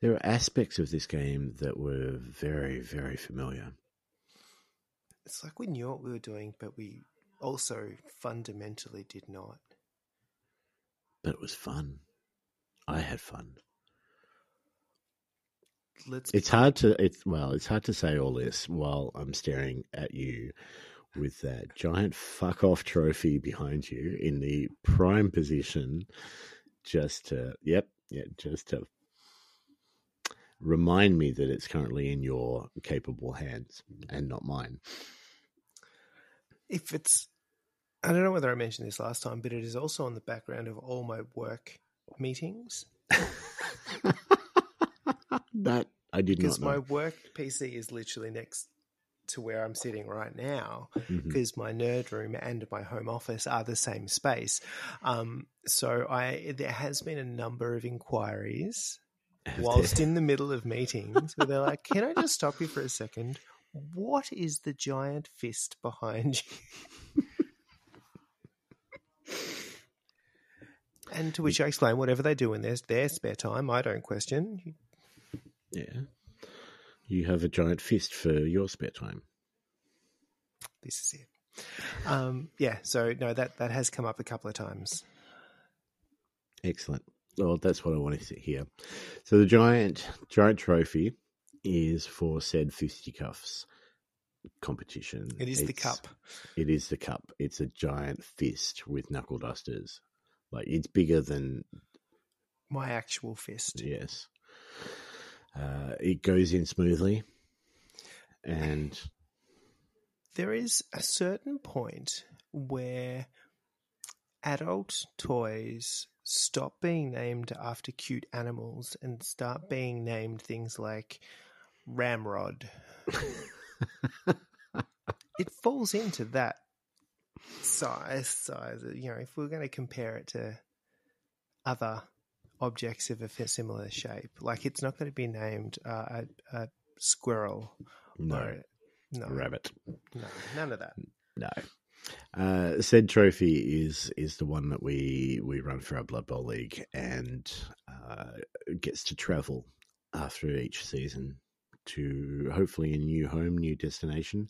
there were aspects of this game that were very, very familiar. It's like we knew what we were doing, but we also fundamentally did not. But it was fun. I had fun. Let's. It's hard to it's well, it's hard to say all this while I'm staring at you with that giant fuck off trophy behind you in the prime position just to yep, yeah, just to remind me that it's currently in your capable hands and not mine. If it's, I don't know whether I mentioned this last time, but it is also on the background of all my work meetings *laughs* that I did not because not my work PC is literally next to where I'm sitting right now because my nerd room and my home office are the same space. Um, so I there has been a number of inquiries whilst in the middle of meetings where they're like, "Can I just stop you for a second? What is the giant fist behind you?" and to which I explain whatever they do in their, their spare time, I don't question. Yeah. You have a giant fist for your spare time. This is it. Um, yeah, so no, that that has come up a couple of times. Excellent. Well, that's what I wanted to hear. So the giant giant trophy is for said fisticuffs competition. It is the cup. It is the cup. It's a giant fist with knuckle dusters. Like it's bigger than My actual fist. yes. Uh, it goes in smoothly, and there is a certain point where adult toys stop being named after cute animals and start being named things like Ramrod. *laughs* it falls into that size size. You know, if we're going to compare it to other objects of a similar shape, like it's not going to be named uh, a, a squirrel no or no, rabbit. no, none of that. No. Uh, said trophy is is the one that we we run for our Blood Bowl league and uh, gets to travel after each season to hopefully a new home, new destination,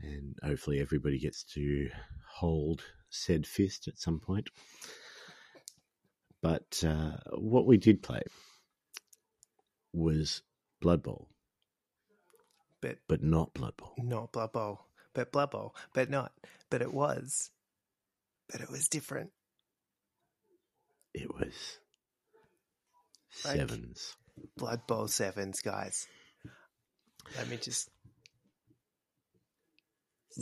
and hopefully everybody gets to hold said fist at some point. But uh, what we did play was Blood Bowl, But but not Blood Bowl. not Blood Bowl, but Blood Bowl, but not. But it was. But it was different. It was Like- sevens. Blood Bowl sevens, guys. Let me just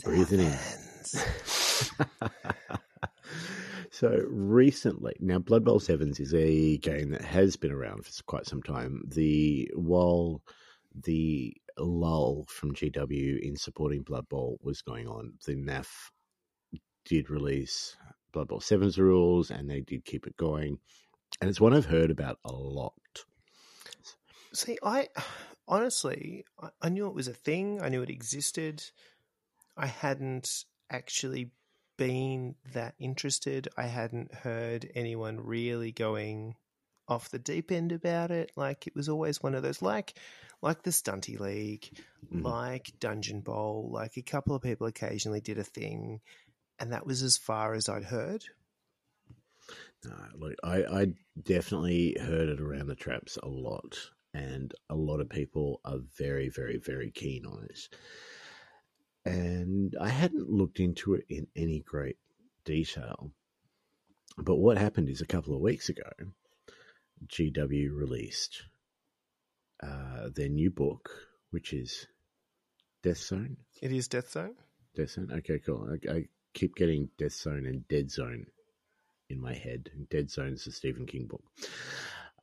Breathe it in. *laughs* *laughs* So recently, now Blood Bowl Sevens is a game that has been around for quite some time. The while the lull from GW in supporting Blood Bowl was going on, the NAF did release Blood Bowl Sevens rules, and they did keep it going. And it's one I've heard about a lot. See, I honestly, I knew it was a thing. I knew it existed. I hadn't actually been that interested. I hadn't heard anyone really going off the deep end about it. Like it was always one of those, like like the Stunty League, Mhm. like Dungeon Bowl. Like a couple of people occasionally did a thing, and that was as far as I'd heard. No, look, I, I definitely heard it around the traps a lot, and a lot of people are very, very, very keen on it. And I hadn't looked into it in any great detail. But what happened is a couple of weeks ago, GW released uh, their new book, which is Death Zone. It is Death Zone. Death Zone. Okay, cool. I, I keep getting Death Zone and Dead Zone in my head. Dead Zone is a Stephen King book.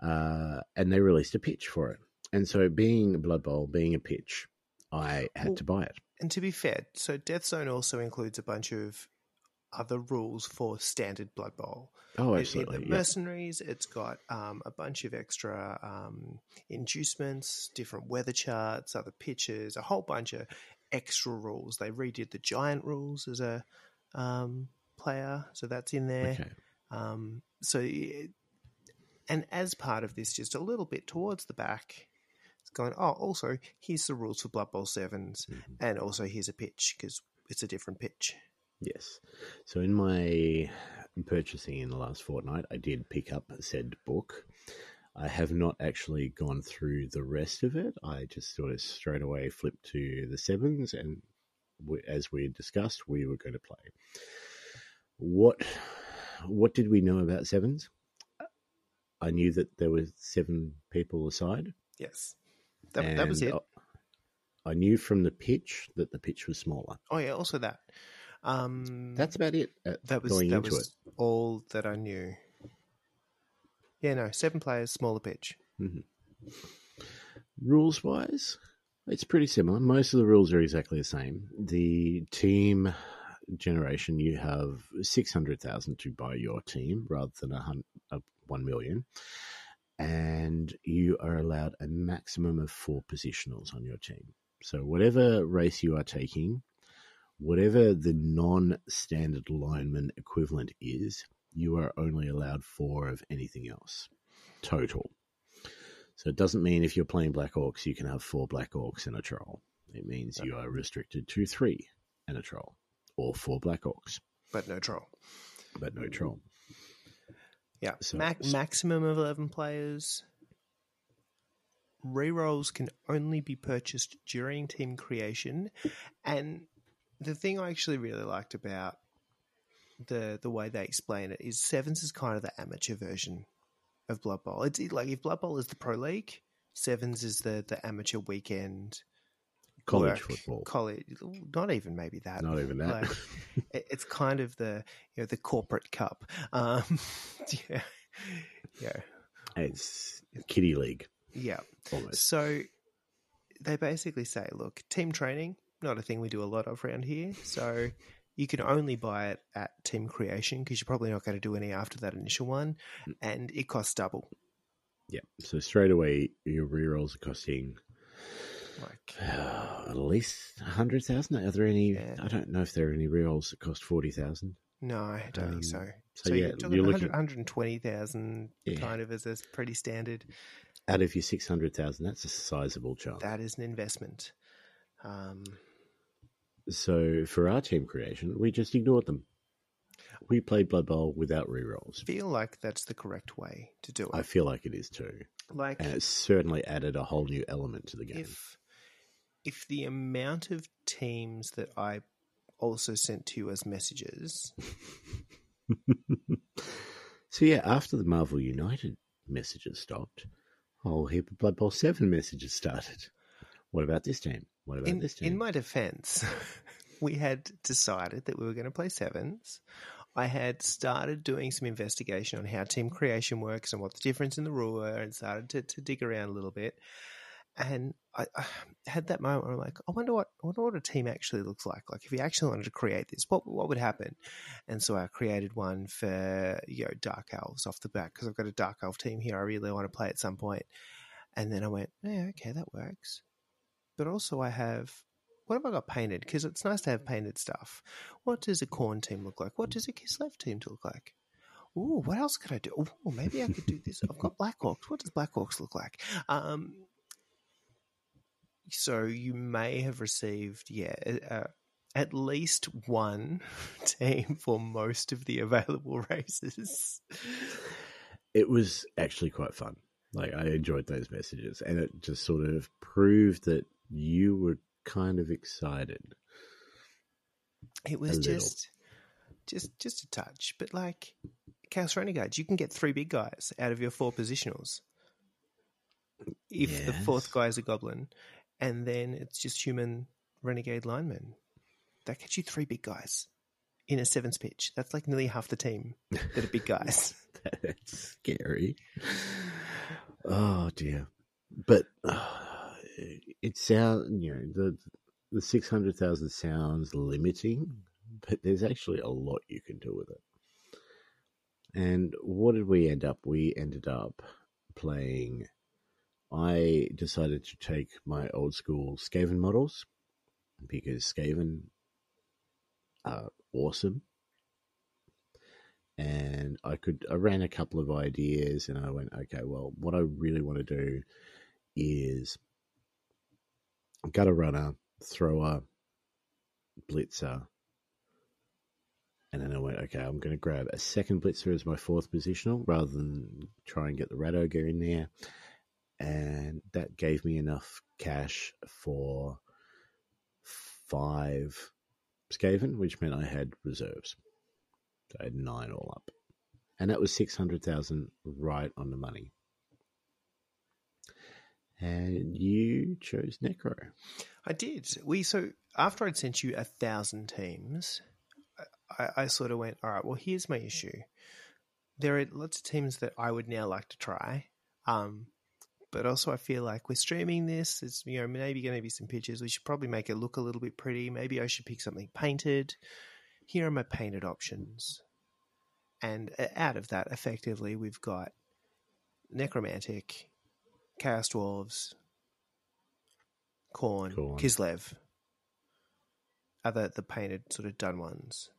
Uh, and they released a pitch for it. And so, being a Blood Bowl, being a pitch, I had Well, to buy it. And to be fair, so Death Zone also includes a bunch of other rules for standard Blood Bowl. Oh, absolutely. It- it- the yeah. mercenaries, it's got um, a bunch of extra um, inducements, different weather charts, other pitches, a whole bunch of extra rules. They redid the giant rules as a um, player, so that's in there. Okay. Um, so, it, and as part of this, just a little bit towards the back, going. Oh, also here's the rules for Blood Bowl sevens, Mhm. and also here's a pitch because it's a different pitch. Yes. So, in my purchasing in the last fortnight, I did pick up said book. I have not actually gone through the rest of it. I just sort of straight away flipped to the sevens, and we, as we had discussed, we were going to play. What What did we know about sevens? I knew that there were seven people aside. Yes, That, that was it. I knew from the pitch that the pitch was smaller. Oh yeah, also that. Um, That's about it. uh, that was going that into was all that I knew. Yeah, no, seven players, smaller pitch. Rules wise, it's pretty similar. Most of the rules are exactly the same. The team generation, you have 600,000 to buy your team rather than a, a 1 million. And you are allowed a maximum of four positionals on your team. So, whatever race you are taking, whatever the non standard lineman equivalent is, you are only allowed four of anything else total. So it doesn't mean if you're playing Black Orcs, you can have four Black Orcs and a Troll. It means you are restricted to three and a Troll, or four Black Orcs, but no troll. but no Troll. Yeah, So- Mac- maximum of eleven players. Rerolls can only be purchased during team creation, and the thing I actually really liked about the the way they explain it is sevens is kind of the amateur version of Blood Bowl. It's like if Blood Bowl is the pro league, sevens is the the amateur weekend College work. football. College, not even maybe that. Not even that. Like, *laughs* it- it's kind of the you know the corporate cup. Um, *laughs* yeah, yeah, it's Kitty League, yeah. almost. So they basically say, look, team training not a thing we do a lot of around here. So you can only buy it at team creation because you're probably not going to do any after that initial one, Mm. and it costs double. Yeah. So straight away, your rerolls are costing Like uh, at least a hundred thousand. Are there any? Yeah. I don't know if there are any rerolls that cost forty thousand. no, I don't Um, think so. so So, yeah, you're talking you're looking- 120,000 Yeah. kind of as a pretty standard. Out of your six hundred thousand, that's a sizable chunk. That is an investment. Um, So for our team creation, we just ignored them. We played Blood Bowl without rerolls. I feel like that's the correct way to do it. I feel like it is too, like and it's certainly added a whole new element to the game. if if the amount of teams that I also sent to you as messages, *laughs* so yeah, after the Marvel United messages stopped, a whole heap of Blood Bowl Seven messages started. What about this team? What about in, this team? in my defense, *laughs* we had decided that we were going to play sevens. I had started doing some investigation on how team creation works and what the difference in the rule were, and started to, to dig around a little bit. And I, I had that moment where I'm like, I wonder what I wonder what a team actually looks like. Like if you actually wanted to create this, what what would happen? And so I created one for you know Dark Elves off the back because I've got a Dark Elf team here. I really want to play at some point. And then I went, yeah, okay, that works. But also I have what have I got painted? Because it's nice to have painted stuff. What does a Khorne team look like? What does a Kislev team look like? Ooh, what else could I do? Oh, maybe I could do this. I've got Black Orcs. What does Black Orcs look like? Um, so you may have received, yeah, uh, at least one *laughs* team for most of the available *laughs* races. it was actually quite fun. Like I enjoyed those messages, and it just sort of proved that you were kind of excited. It was just, just, just a touch. But like Chaos Renegades, you can get three big guys out of your four positionals. If the fourth guy is a goblin, and then it's just human renegade linemen, that gets you three big guys in a sevens pitch. That's like nearly half the team that are big guys. *laughs* That's scary. Oh dear, but uh, it sounds you know the the six hundred thousand sounds limiting, but there's actually a lot you can do with it. And what did we end up? We ended up playing. I decided to take my old school Skaven models because Skaven are awesome and I could I ran a couple of ideas and I went, okay, well, what I really want to do is gutter runner, thrower, blitzer. And then I went, okay, I'm going to grab a second blitzer as my fourth positional rather than try and get the rat ogre in there. And that gave me enough cash for five Skaven, which meant I had reserves. So I had nine all up. And that was 600,000 right on the money. And you chose Necro. I did. We so after I'd sent you a thousand teams, I, I sort of went, all right. Well, here's my issue. There are lots of teams that I would now like to try, um, but also I feel like we're streaming this. It's you know maybe going to be some pictures. We should probably make it look a little bit pretty. Maybe I should pick something painted. Here are my painted options, and uh, out of that, effectively, we've got necromantic, chaos dwarves, Khorne. Kislev other the, the painted sort of done ones.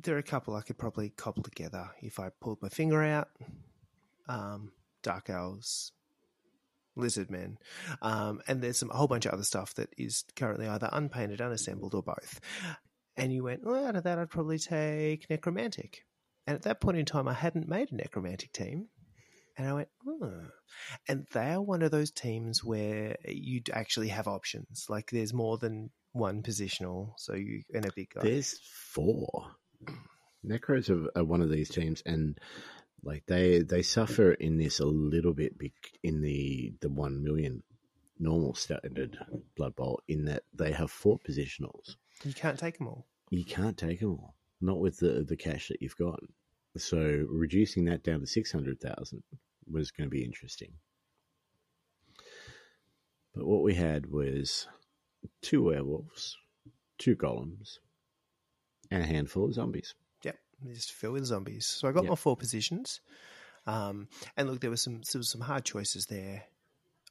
There are a couple I could probably cobble together if I pulled my finger out. Um, Dark Elves, Lizard Men, um, and there's some a whole bunch of other stuff that is currently either unpainted, unassembled, or both. And you went, well, out of that, I'd probably take Necromantic. And at that point in time, I hadn't made a Necromantic team. And I went, oh. And they are one of those teams where you actually have options. Like there's more than one positional, so you and a big guy. There's four. *clears throat* Necros are, are one of these teams, and like they they suffer in this a little bit in the the one million normal standard Blood Bowl in that they have four positionals. You can't take them all. You can't take them all, not with the the cash that you've got. So reducing that down to six hundred thousand was going to be interesting. But what we had was two werewolves, two golems, and a handful of zombies. Just fill with zombies. So I got Yep. my four positions. Um, and look, there was some there was some hard choices there.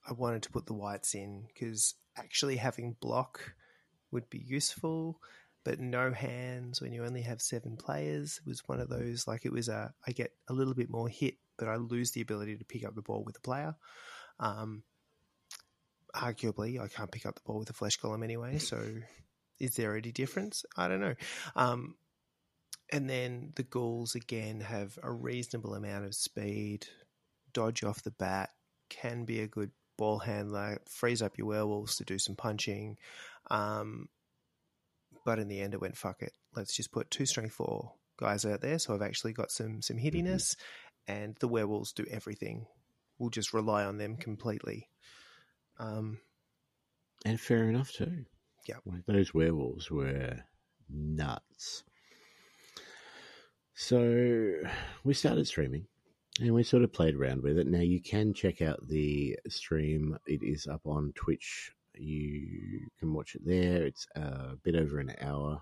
I wanted to put the wights in because actually having block would be useful, but no hands when you only have seven players was one of those. Like it was a, I get a little bit more hit, but I lose the ability to pick up the ball with a player. Um, arguably, I can't pick up the ball with a flesh golem anyway. So, is there any difference? I don't know. Um, and then the ghouls again have a reasonable amount of speed, dodge off the bat, can be a good ball handler, frees up your werewolves to do some punching. Um, but in the end, it went fuck it. Let's just put two strength four guys out there. So I've actually got some some hittiness, and the werewolves do everything. We'll just rely on them completely. Um, And fair enough too. Yeah. Those werewolves were nuts. So we started streaming and we sort of played around with it. Now you can check out the stream. It is up on Twitch. You can watch it there. It's a bit over an hour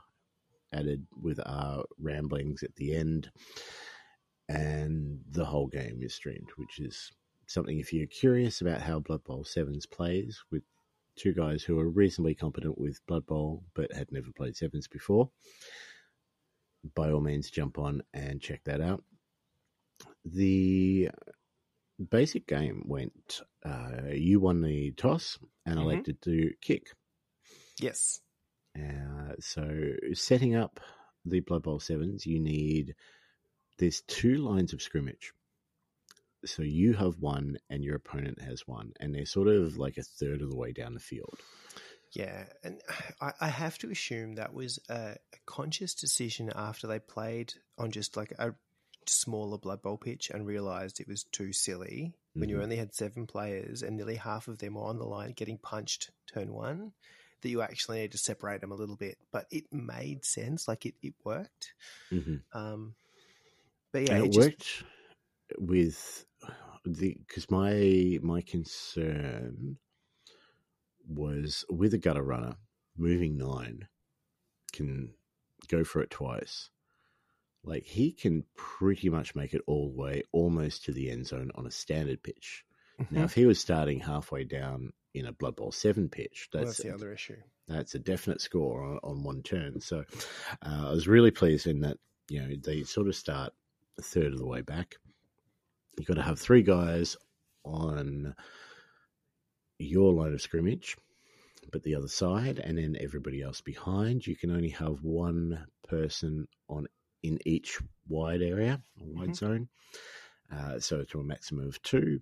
added with our ramblings at the end. And the whole game is streamed, which is something if you're curious about how Blood Bowl Sevens plays with two guys who are reasonably competent with Blood Bowl but had never played Sevens before, by all means jump on and check that out. The basic game went uh, you won the toss and Mhm. elected to kick. yes. Uh, so setting up the Blood Bowl sevens, you need there's two lines of scrimmage. So you have one and your opponent has one, and they're sort of like a third of the way down the field. Yeah, and *sighs* I, I have to assume that was a, a conscious decision after they played on just like a smaller Blood Bowl pitch and realized it was too silly when you Mhm. only had seven players and nearly half of them were on the line getting punched turn one. That you actually need to separate them a little bit, but it made sense. Like it, it worked. Mm-hmm. Um, but yeah, and it, it, just, worked with the because my my concern was with a gutter runner moving nine can go for it twice like he can pretty much make it all the way almost to the end zone on a standard pitch now Mhm. if he was starting halfway down in a blood bowl 7 pitch Well, that's, that's the other issue. that's a definite score on, on one turn. So uh, I was really pleased in that you know they sort of start a third of the way back. You've got to have three guys on your line of scrimmage, but the other side, and then everybody else behind. You can only have one person on in each wide area, wide Mhm. zone. Uh, so to a maximum of two.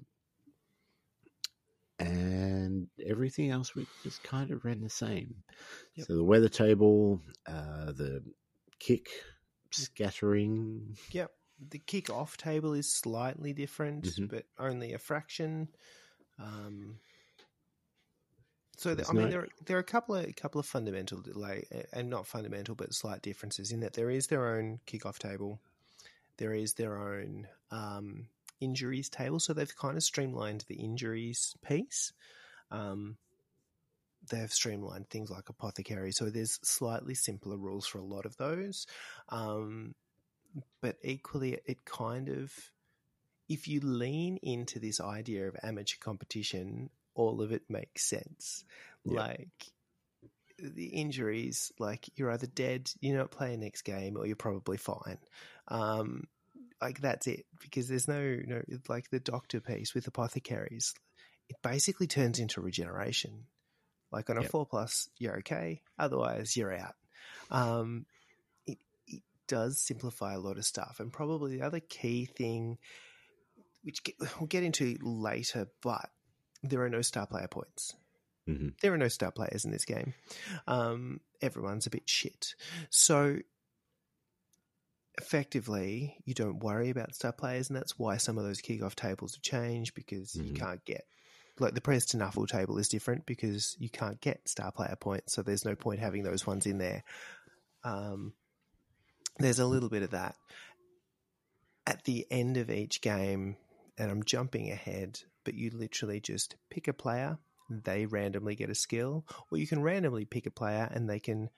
And everything else we just kind of ran the same. Yep. So the weather table, uh, the kick scattering, Yep. The kick off table is slightly different, Mhm. but only a fraction. Um, so the, I mean, no- there are, there are a couple of couple of fundamental, like, and not fundamental, but slight differences in that there is their own kickoff table, there is their own um, injuries table. So they've kind of streamlined the injuries piece. Um, they've streamlined things like apothecary, so there's slightly simpler rules for a lot of those. Um, but equally, it kind of if you lean into this idea of amateur competition, all of it makes sense. Yeah. Like the injuries, like you're either dead, you're not playing next game, or you're probably fine. Um, like that's it because there's no no like the doctor piece with apothecaries. It basically turns into regeneration. Like on a Yep. four plus, you're okay. Otherwise, you're out. Um, it it does simplify a lot of stuff, and probably the other key thing, which get, we'll get into later, but there are no star player points. Mhm. There are no star players in this game. Um, everyone's a bit shit. So effectively, you don't worry about star players, and that's why some of those kickoff tables have changed because you Mhm. can't get like the prayers to Nuffle table is different because you can't get star player points, so there's no point having those ones in there. Um, there's a little bit of that at the end of each game, and I'm jumping ahead, but you literally just pick a player, they randomly get a skill, or you can randomly pick a player and they can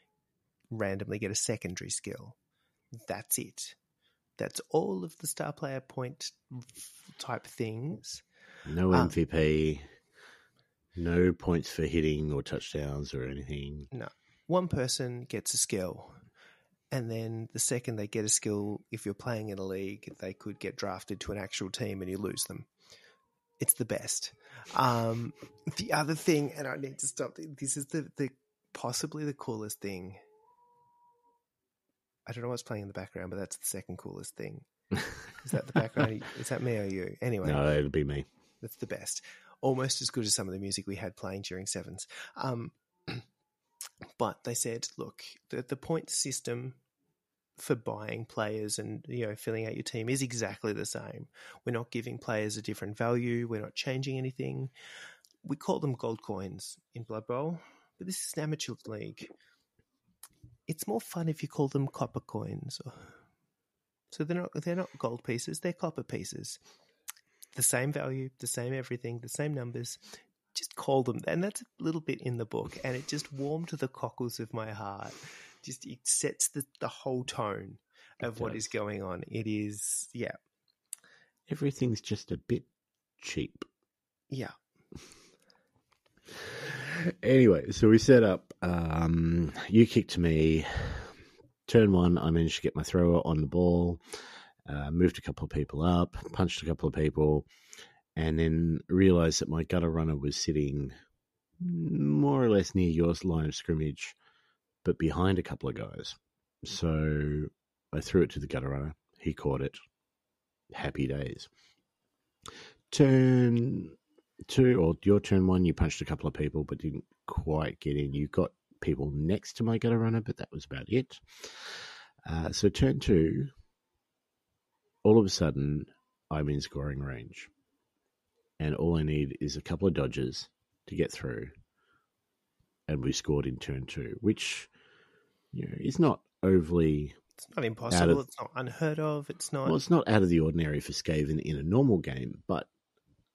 randomly get a secondary skill. That's it. That's all of the star player point type things. No Um, MVP, no points for hitting or touchdowns or anything. No. One person gets a skill, and then the second they get a skill, if you're playing in a league, they could get drafted to an actual team and you lose them. It's the best. Um, the other thing, and I need to stop. This is the, the possibly the coolest thing. I don't know what's playing in the background, but that's the second coolest thing. *laughs* Is that the background? is that me or you? Anyway, No, it'll be me. that's the best. Almost as good as some of the music we had playing during sevens. Um, but they said, look, the, the point system for buying players and you know filling out your team is exactly the same. We're not giving players a different value. We're not changing anything. We call them gold coins in Blood Bowl, but this is an amateur league. It's more fun if you call them copper coins. So they're not they're not gold pieces. They're copper pieces the same value, the same everything, the same numbers. Just call them, and that's a little bit in the book, and it just warmed the cockles of my heart. Just it sets the, the whole tone of It what does. is going on. It is, yeah, Everything's just a bit cheap. yeah, *laughs* Anyway, so we set up. Um, you kick to me. Turn one, I managed to get my thrower on the ball. Uh, moved a couple of people up, punched a couple of people, and then realized that my gutter runner was sitting more or less near your line of scrimmage, but behind a couple of guys. So I threw it to the gutter runner. He caught it. Happy days. Turn two, or your turn one, you punched a couple of people, but didn't quite get in. You got people next to my gutter runner, but that was about it. Uh, so turn two, all of a sudden, I'm in scoring range, and all I need is a couple of dodges to get through, and we scored in turn two, which you know is not overly it's not impossible. of- it's not unheard of. It's not. well, it's not out of the ordinary for Skaven in a normal game, but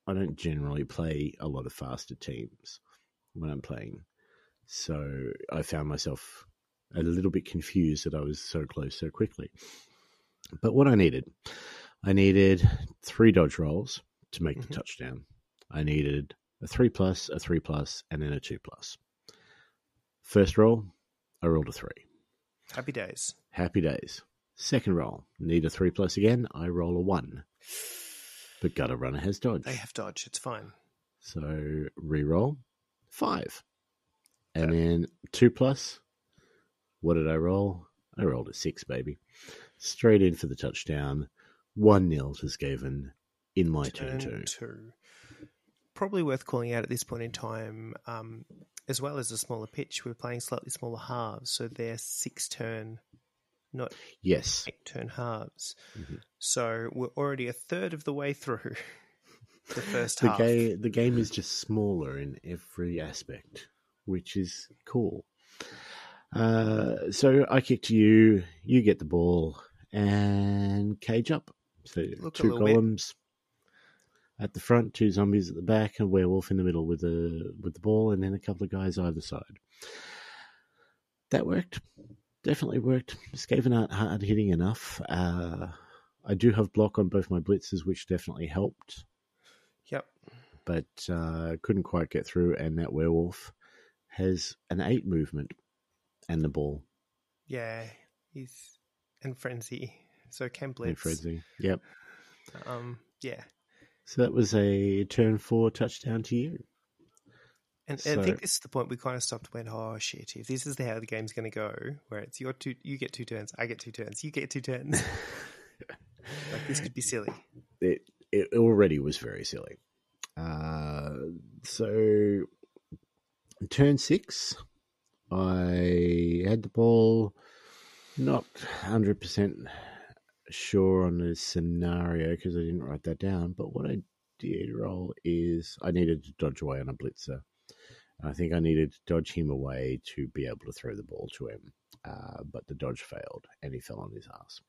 I don't generally play a lot of faster teams when I'm playing. So I found myself a little bit confused that I was so close so quickly. But what I needed, I needed three dodge rolls to make Mhm. the touchdown. I needed a three plus, a three plus, and then a two plus. First roll, I rolled a three. happy days. Happy days. Second roll, need a three plus again. I roll a one. But gutter runner has dodge. They have dodge. It's fine. So re-roll five, and then two plus. What did I roll? I rolled a six, baby. Straight in for the touchdown. One nil to Skaven in my turn, two. two. Probably worth calling out at this point in time, um, as well as a smaller pitch. We're playing slightly smaller halves, so they're six turn, not Yes, eight turn halves. Mhm. So we're already a third of the way through. *laughs* the first the half. game the game is just smaller in every aspect, which is cool. Uh, so I kick to you, you get the ball, and cage up. So Look two little bit. At the front, two zombies at the back, and a werewolf in the middle with the with the ball, and then a couple of guys either side. That worked. Definitely worked. Skaven aren't hard hitting enough. Uh, I do have block on both my blitzes, which definitely helped Yep. but uh, couldn't quite get through. And that werewolf has an eight movement and the ball Yeah. He's in frenzy. So can in frenzy. Yep. Um. Yeah. So that was a turn four touchdown to you. And, and I think this is the point we kind of stopped and went, oh shit, if this is the how the game's going to go, where it's your two, you get two turns, I get two turns, you get two turns. *laughs* like this could be silly. It it already was very silly. Uh, so turn six, I had the ball. Not hundred percent sure on the scenario because I didn't write that down. But what I did roll is I needed to dodge away on a blitzer. I think I needed to dodge him away to be able to throw the ball to him. Uh, but the dodge failed and he fell on his ass.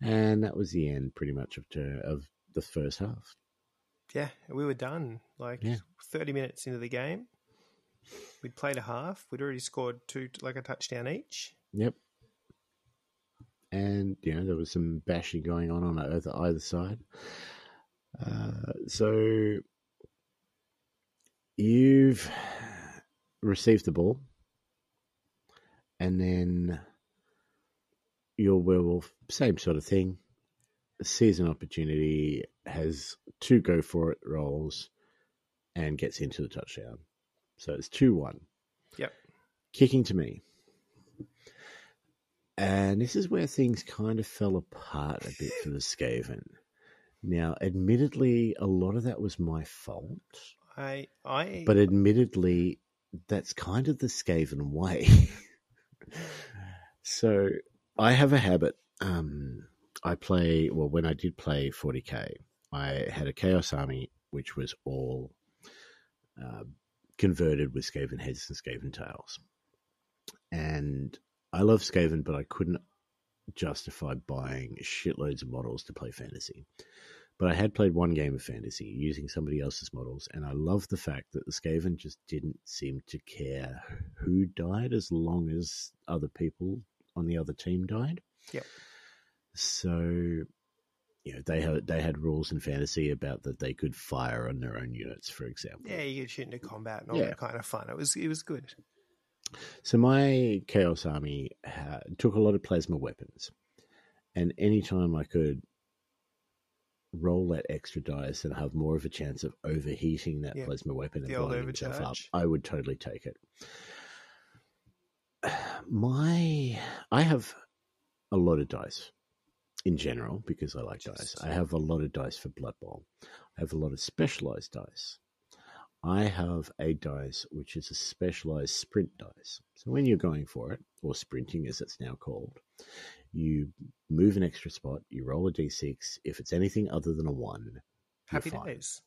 And that was the end, pretty much, of, of the first half. Yeah, we were done. Like Yeah. 30 minutes into the game, we'd played a half. We'd already scored two, like a touchdown each. Yep. And, you know, there was some bashing going on on either, either side. Uh, so you've received the ball, and then your werewolf, same sort of thing, sees an opportunity, has two go for it rolls, and gets into the touchdown. So it's 2 1. Yep. Kicking to me. And this is where things kind of fell apart a bit for the Skaven. Now, admittedly, a lot of that was my fault, I, I, but admittedly, that's kind of the Skaven way. *laughs* so, I have a habit. Um, I play, well, when I did play 40k, I had a Chaos Army, which was all uh, converted with Skaven heads and Skaven tails. And I love Skaven, but I couldn't justify buying shitloads of models to play fantasy. But I had played one game of fantasy using somebody else's models, and I love the fact that the Skaven just didn't seem to care who died as long as other people on the other team died. Yep. So, you know, they had they had rules in fantasy about that they could fire on their own units, for example. yeah, you could shoot into combat and all Yeah. that kind of fun. It was, it was good. So my Chaos Army ha- took a lot of plasma weapons, and anytime I could roll that extra dice and have more of a chance of overheating that plasma weapon and blowing himself up. I would totally take it. My, I have a lot of dice in general because I like dice. I have a lot of dice for Blood Bowl. I have a lot of specialized dice. I have a dice which is a specialized sprint dice. So when you're going for it, or sprinting as it's now called, you move an extra spot, you roll a d6. If it's anything other than a one, Happy fine. days.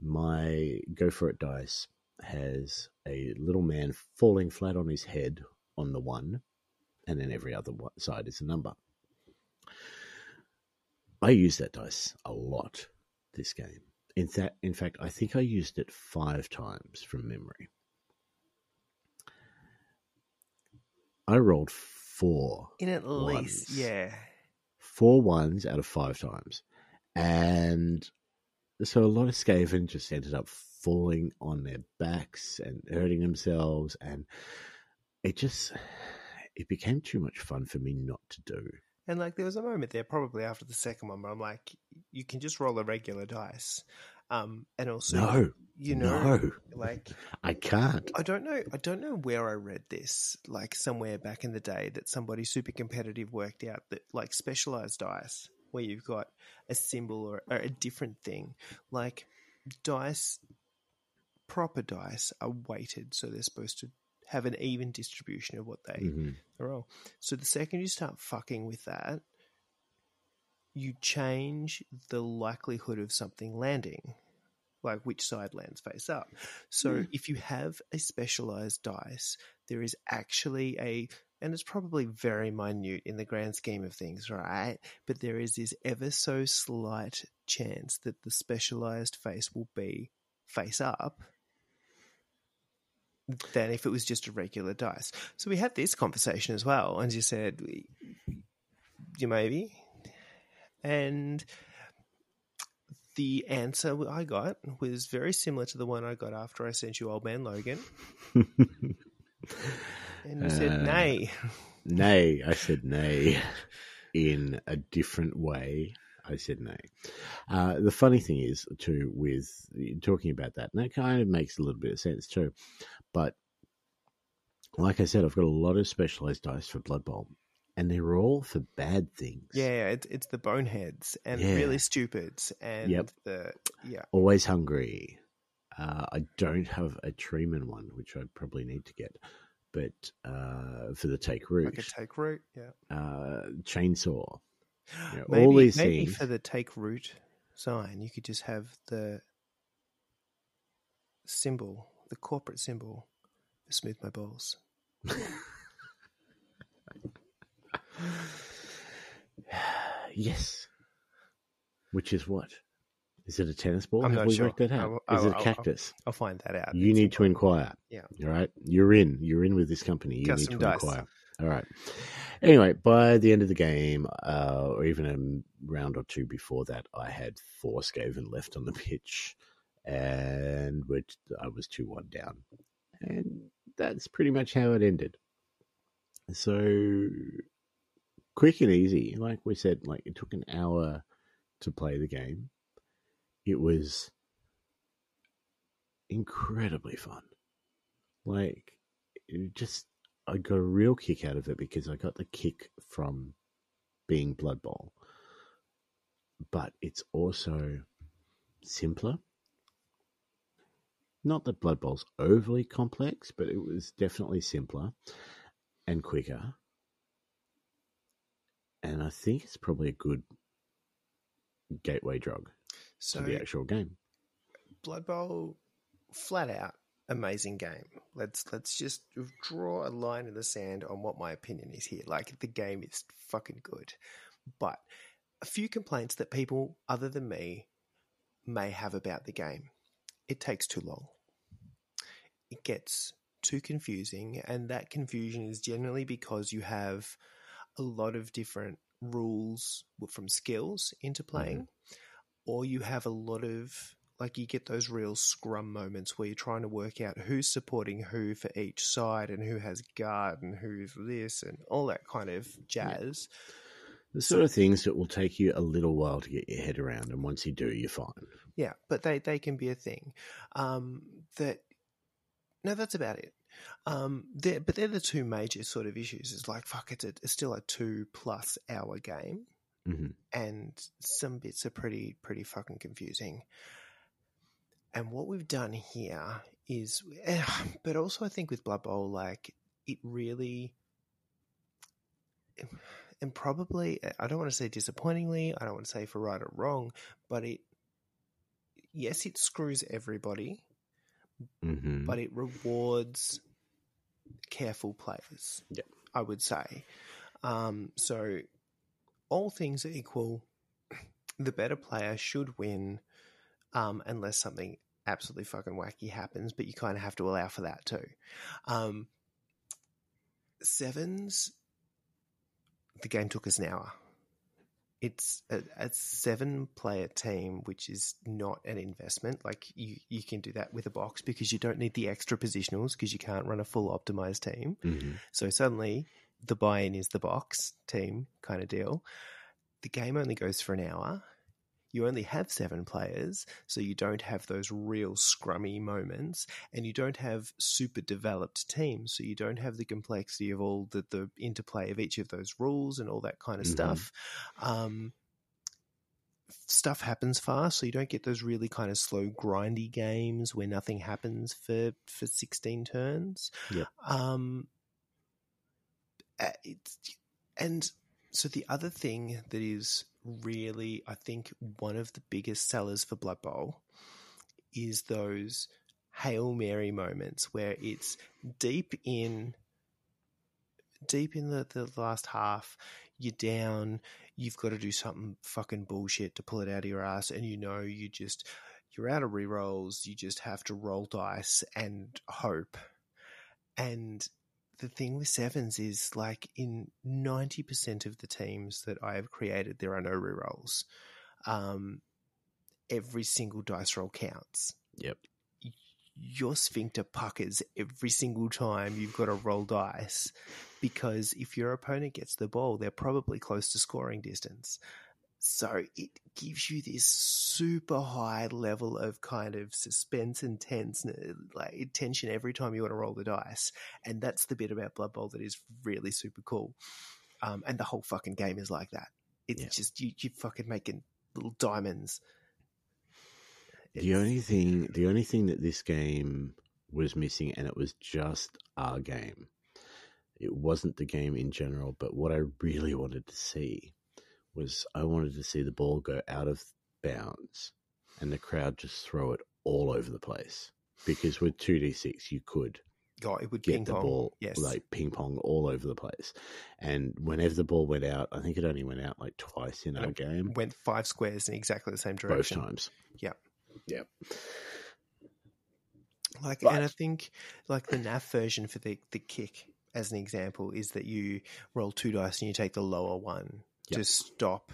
My go for it dice has a little man falling flat on his head on the one, and then every other side is a number. I use that dice a lot this game. In that, in fact, I think I used it five times from memory. I rolled four In at least, yeah. four ones out of five times. And so a lot of Skaven just ended up falling on their backs and hurting themselves. And it just, it became too much fun for me not to do. And like there was a moment there, probably after the second one, where I'm like, you can just roll a regular dice, um, and also, No, you know, no, like *laughs* I can't. I don't know, I don't know where I read this, like somewhere back in the day, that somebody super competitive worked out that like specialized dice, where you've got a symbol or, or a different thing, like dice, proper dice are weighted, so they're supposed to have an even distribution of what they Mhm. roll. So the second you start fucking with that, you change the likelihood of something landing, like which side lands face up. So Yeah. if you have a specialized dice, there is actually a and it's probably very minute in the grand scheme of things, right? But there is this ever so slight chance that the specialized face will be face up than if it was just a regular dice. So we had this conversation as well, and you said, you maybe. And the answer I got was very similar to the one I got after I sent you Old Man Logan. *laughs* And you said, Uh, nay. *laughs* nay, I said nay in a different way. I said nay. Uh, the funny thing is, too, with talking about that, and that kind of makes a little bit of sense too. But like I said, I've got a lot of specialized dice for Blood Bowl, and they're all for bad things. Yeah, it's, it's the boneheads and Yeah. really stupids and Yep. the, yeah. Always hungry. Uh, I don't have a Treeman one, which I probably need to get. But uh, for the take root, Like a take root, yeah. uh, chainsaw, Yeah, all maybe, these maybe things- for the take root sign, you could just have the symbol, the corporate symbol Smooth My Balls. *sighs* yes. Which is what? Is it a tennis ball? I'm Have not we sure. worked that out? will- Is I it a I'll- cactus? I'll find that out. You need to inquire. Yeah. All right. You're in. You're in with this company. You Custom need to dice. inquire. All right. Anyway, by the end of the game, uh, or even a round or two before that, I had four Skaven left on the *laughs* pitch, and which I was two one down, and that's pretty much how it ended. So quick and easy, like we said, like it took an hour to play the game. It was incredibly fun. Like, just I got a real kick out of it because I got the kick from being Blood Bowl, but it's also simpler. Not that Blood Bowl's overly complex, but it was definitely simpler and quicker. And I think it's probably a good gateway drug So to the actual game. Blood Bowl, flat out amazing game. Let's let's just draw a line in the sand on what my opinion is here. Like the game is fucking good, but a few complaints that people other than me may have about the game. It takes too long. It gets too confusing, and that confusion is generally because you have a lot of different rules from skills into playing, mm-hmm. or you have a lot of like you get those real scrum moments where you're trying to work out who's supporting who for each side and who has guard and who's this and all that kind of jazz. The sort of things that will take you a little while to get your head around, and once you do, you're fine. Yeah, but they, they can be a thing. Um, that no, that's about it. Um, they're, but they're the two major sort of issues. It's like fuck, it's, a, it's still a two plus hour game, hmm and some bits are pretty pretty fucking confusing. And what we've done here is, *sighs* but also I think with Blood Bowl, like it really, and probably I don't want to say disappointingly, I don't want to say for right or wrong, but it, yes, it screws everybody, hmm but it rewards careful players. Yep. I would say. Um, so, all things equal, *clears throat* the better player should win, um, unless something absolutely fucking wacky happens. But you kind of have to allow for that too. Um, sevens, the game took us an hour. It's a, a seven player team, which is not an investment. Like you, you can do that with a box because you don't need the extra positionals because you can't run a full optimized team. hmm So suddenly the buy in is the box team kind of deal. The game only goes for an hour. You only have seven players, so you don't have those real scrummy moments, and you don't have super developed teams, so you don't have the complexity of all the, the interplay of each of those rules and all that kind of Mhm. stuff. Um, stuff happens fast, so you don't get those really kind of slow, grindy games where nothing happens for for sixteen turns. Yep. Um, it's and So the other thing that is really, I think, one of the biggest sellers for Blood Bowl is those Hail Mary moments where it's deep in deep in the, the last half, you're down, you've got to do something fucking bullshit to pull it out of your ass, and you know you just you're out of re rolls. you just have to roll dice and hope. And the thing with sevens is like in 90% of the teams that I have created, there are no rerolls. Um, every single dice roll counts. Yep. Your sphincter puckers every single time you've got to roll dice because if your opponent gets the ball, they're probably close to scoring distance. So it gives you this super high level of kind of suspense and tense, like tension every time you want to roll the dice. And that's the bit about Blood Bowl that is really super cool. Um, and the whole fucking game is like that. It's Yeah. just you, you fucking making little diamonds. The only thing, the only thing that this game was missing, and it was just our game. It wasn't the game in general, but what I really wanted to see was I wanted to see the ball go out of bounds and the crowd just throw it all over the place. Because with two d six, you could Oh, it would get ping the pong. ball yes. like ping pong all over the place. And whenever the ball went out, I think it only went out like twice in our game, went five squares in exactly the same direction. both times. Yep. Yep. Like, But- and I think like the NAF version for the the kick, as an example, is that you roll two dice and you take the lower one Yep. to stop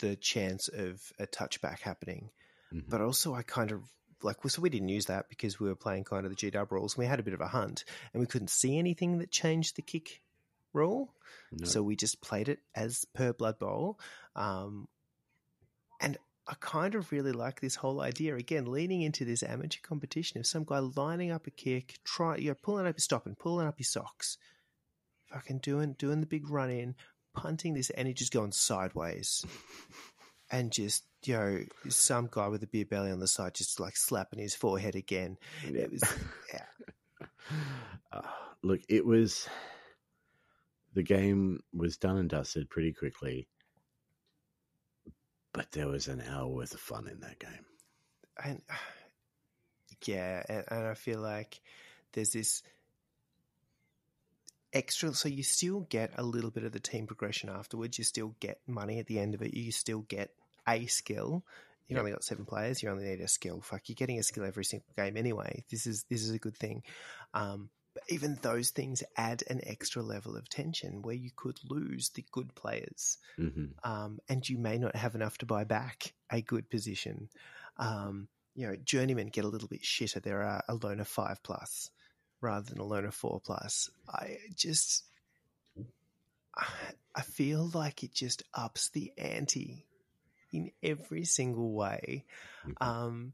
the chance of a touchback happening. Mhm. But also, I kind of like so we didn't use that because we were playing kind of the G Dub rules. We had a bit of a hunt and we couldn't see anything that changed the kick rule. No. So we just played it as per Blood Bowl. Um, and I kind of really like this whole idea. Again, leaning into this amateur competition of some guy lining up a kick, try you know, pulling up his stop and pulling up his socks, fucking doing doing the big run in, punting this, and he just going sideways, and just you know some guy with a beer belly on the side just like slapping his forehead again. Yeah. It was yeah. *laughs* Uh, look, it was the game was done and dusted pretty quickly, but there was an hour worth of fun in that game. and *sighs* yeah, and, and I feel like there's this extra. So you still get a little bit of the team progression afterwards. You still get money at the end of it. You still get a skill. You've Yep. only got seven players. You only need a skill. Fuck, you're getting a skill every single game anyway. This is this is a good thing. Um, but even those things add an extra level of tension where you could lose the good players hmm um, and you may not have enough to buy back a good position. Um, you know, journeymen get a little bit shitter. There are a loner five plus rather than a loner four plus. I just, I feel like it just ups the ante in every single way. Mhm. Um,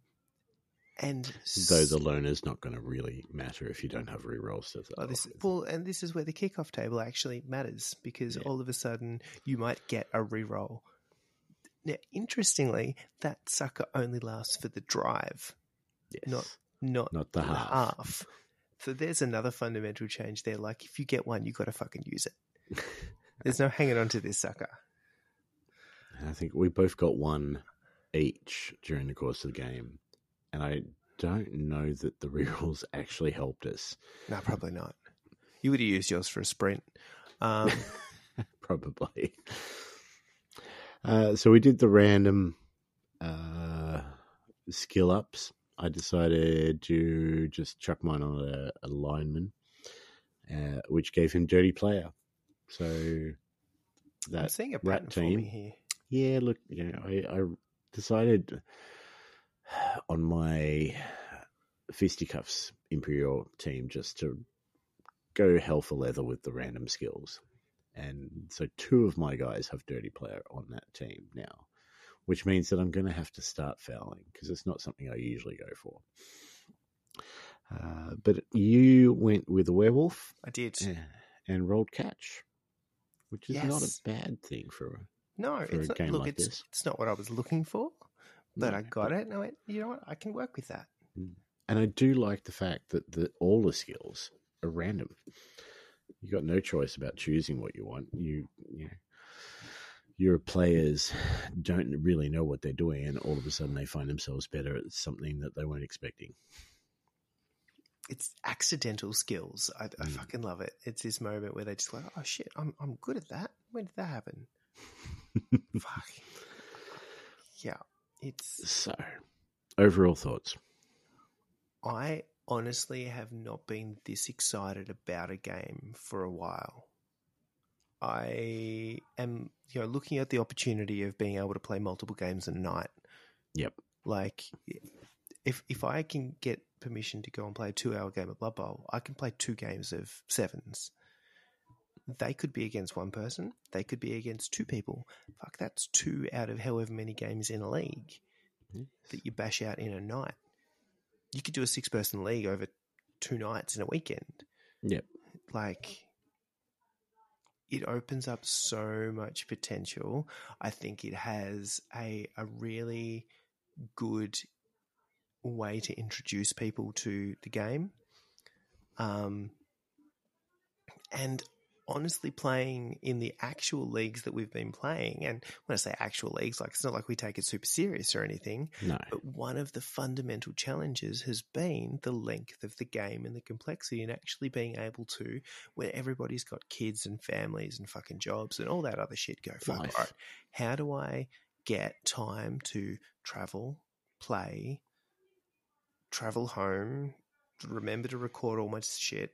and Though the loner's not going to really matter if you don't have rerolls to Oh, this, well, and this is where the kickoff table actually matters because Yeah. all of a sudden you might get a reroll. Now, interestingly, that sucker only lasts for the drive, yes. not not Not the half. half. So there's another fundamental change there. Like if you get one, you got to fucking use it. *laughs* There's no hanging on to this sucker. I think we both got one each during the course of the game, and I don't know that the *laughs* rerolls actually helped us. No, probably not. You would have used yours for a sprint. Um, *laughs* Probably. Uh, so we did the random uh, skill ups. I decided to just chuck mine on a, a lineman, uh, which gave him dirty player. So I'm that seeing a rat team. yeah, look, you know, I, I decided *sighs* on my fisticuffs imperial team just to go hell for leather with the random skills, and so two of my guys have dirty player on that team now, which means that I'm going to have to start fouling because it's not something I usually go for. Uh, but you went with a werewolf I did. eh, and rolled catch, which is not a bad thing for a No, for it's a not, game look, like it's this. it's not what I was looking for, but No, I got it. And I went, you know what? I can work with that. And I do like the fact that the, all the skills are random. You got no choice about choosing what you want. You, you know, your players don't really know what they're doing, and all of a sudden they find themselves better at something that they weren't expecting. It's accidental skills. I, I Mm. fucking love it. It's this moment where they just like, oh shit, I'm I'm good at that. When did that happen? *laughs* Fuck. Yeah, it's. So, overall thoughts. I honestly have not been this excited about a game for a while. I am, you know, looking at the opportunity of being able to play multiple games in a night. Yep. Like, if if I can get permission to go and play a two-hour game of Blood Bowl, I can play two games of sevens. They could be against one person. They could be against two people. Fuck, that's two out of however many games in a league hmm. that you bash out in a night. You could do a six-person league over two nights in a weekend. Yep. Like, it opens up so much potential. I think it has a a really good way to introduce people to the game. Um, and honestly, playing in the actual leagues that we've been playing, and when I say actual leagues, like it's not like we take it super serious or anything, No. but one of the fundamental challenges has been the length of the game and the complexity, and actually being able to, where everybody's got kids and families and fucking jobs and all that other shit, go fuck. Life. All right, how do I get time to travel, play, travel home, remember to record all my shit,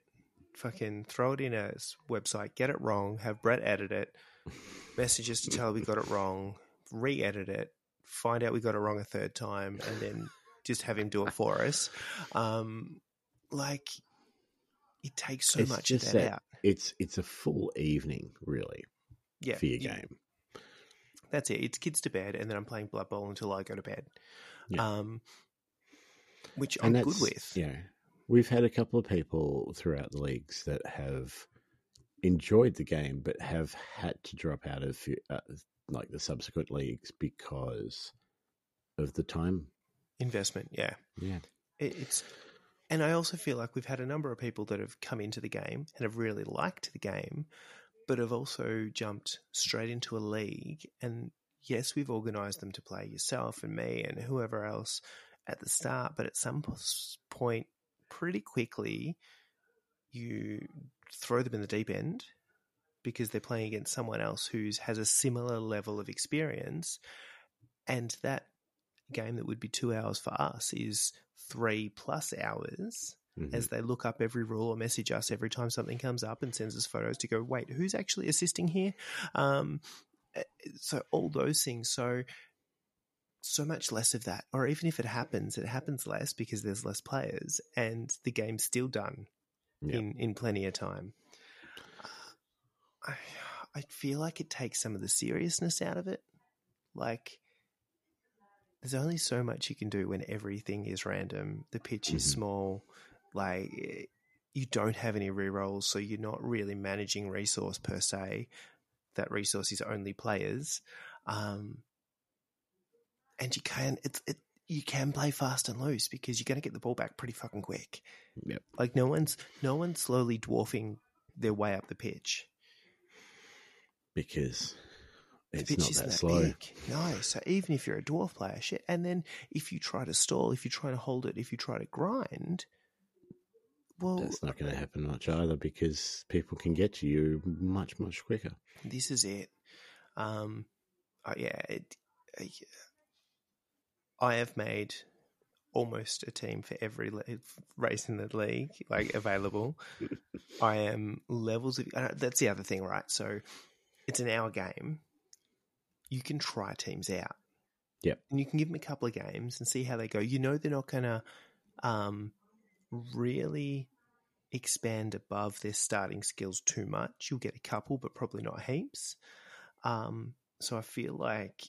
fucking throw it in a website, get it wrong, have Brett edit it, *laughs* messages to tell we got it wrong, re-edit it, find out we got it wrong a third time, and then just have him do it for us. *laughs* Um, like it takes so It's much of that, that- out. It's it's a full evening, really, Yeah, for your yeah, game. That's it. It's kids to bed, and then I'm playing Blood Bowl until I go to bed. Yeah. Um, which And I'm good with. Yeah. We've had a couple of people throughout the leagues that have enjoyed the game, but have had to drop out of uh, like the subsequent leagues because of the time. Investment, yeah. Yeah. It, it's, and I also feel like we've had a number of people that have come into the game and have really liked the game, but have also jumped straight into a league. And yes, we've organised them to play yourself and me and whoever else at the start, but at some point, pretty quickly, you throw them in the deep end because they're playing against someone else who has a similar level of experience, and that game that would be two hours for us is three plus hours Mhm. as they look up every rule or message us every time something comes up and sends us photos to go, wait, who's actually assisting here? Um, eh, so all those things. So so much less of that, or even if it happens, it happens less because there's less players, and the game's still done in in plenty of time. I I feel like it takes some of the seriousness out of it. Like there's only so much you can do when everything is random. The pitch is Mhm. small. Like you don't have any rerolls, so you're not really managing resource per se. That resource is only players, um, and you can it's it you can play fast and loose because you're going to get the ball back pretty fucking quick. Yep. Like no one's no one's slowly dwarfing their way up the pitch. Because The it's pitch not isn't that that slow. big. No, so even if you're a dwarf player, shit, and then if you try to stall, if you try to hold it, if you try to grind, well, That's not going to happen much either because people can get to you much, much quicker. this is it. Um, uh, yeah, it, uh, I have made almost a team for every le- race in the league, like available. *laughs* I am levels of. Uh, that's the other thing, right? So it's an hour game. You can try teams out. Yep. and you can give them a couple of games and see how they go. You know they're not going to um, really expand above their starting skills too much. You'll get a couple, but probably not heaps. Um, so I feel like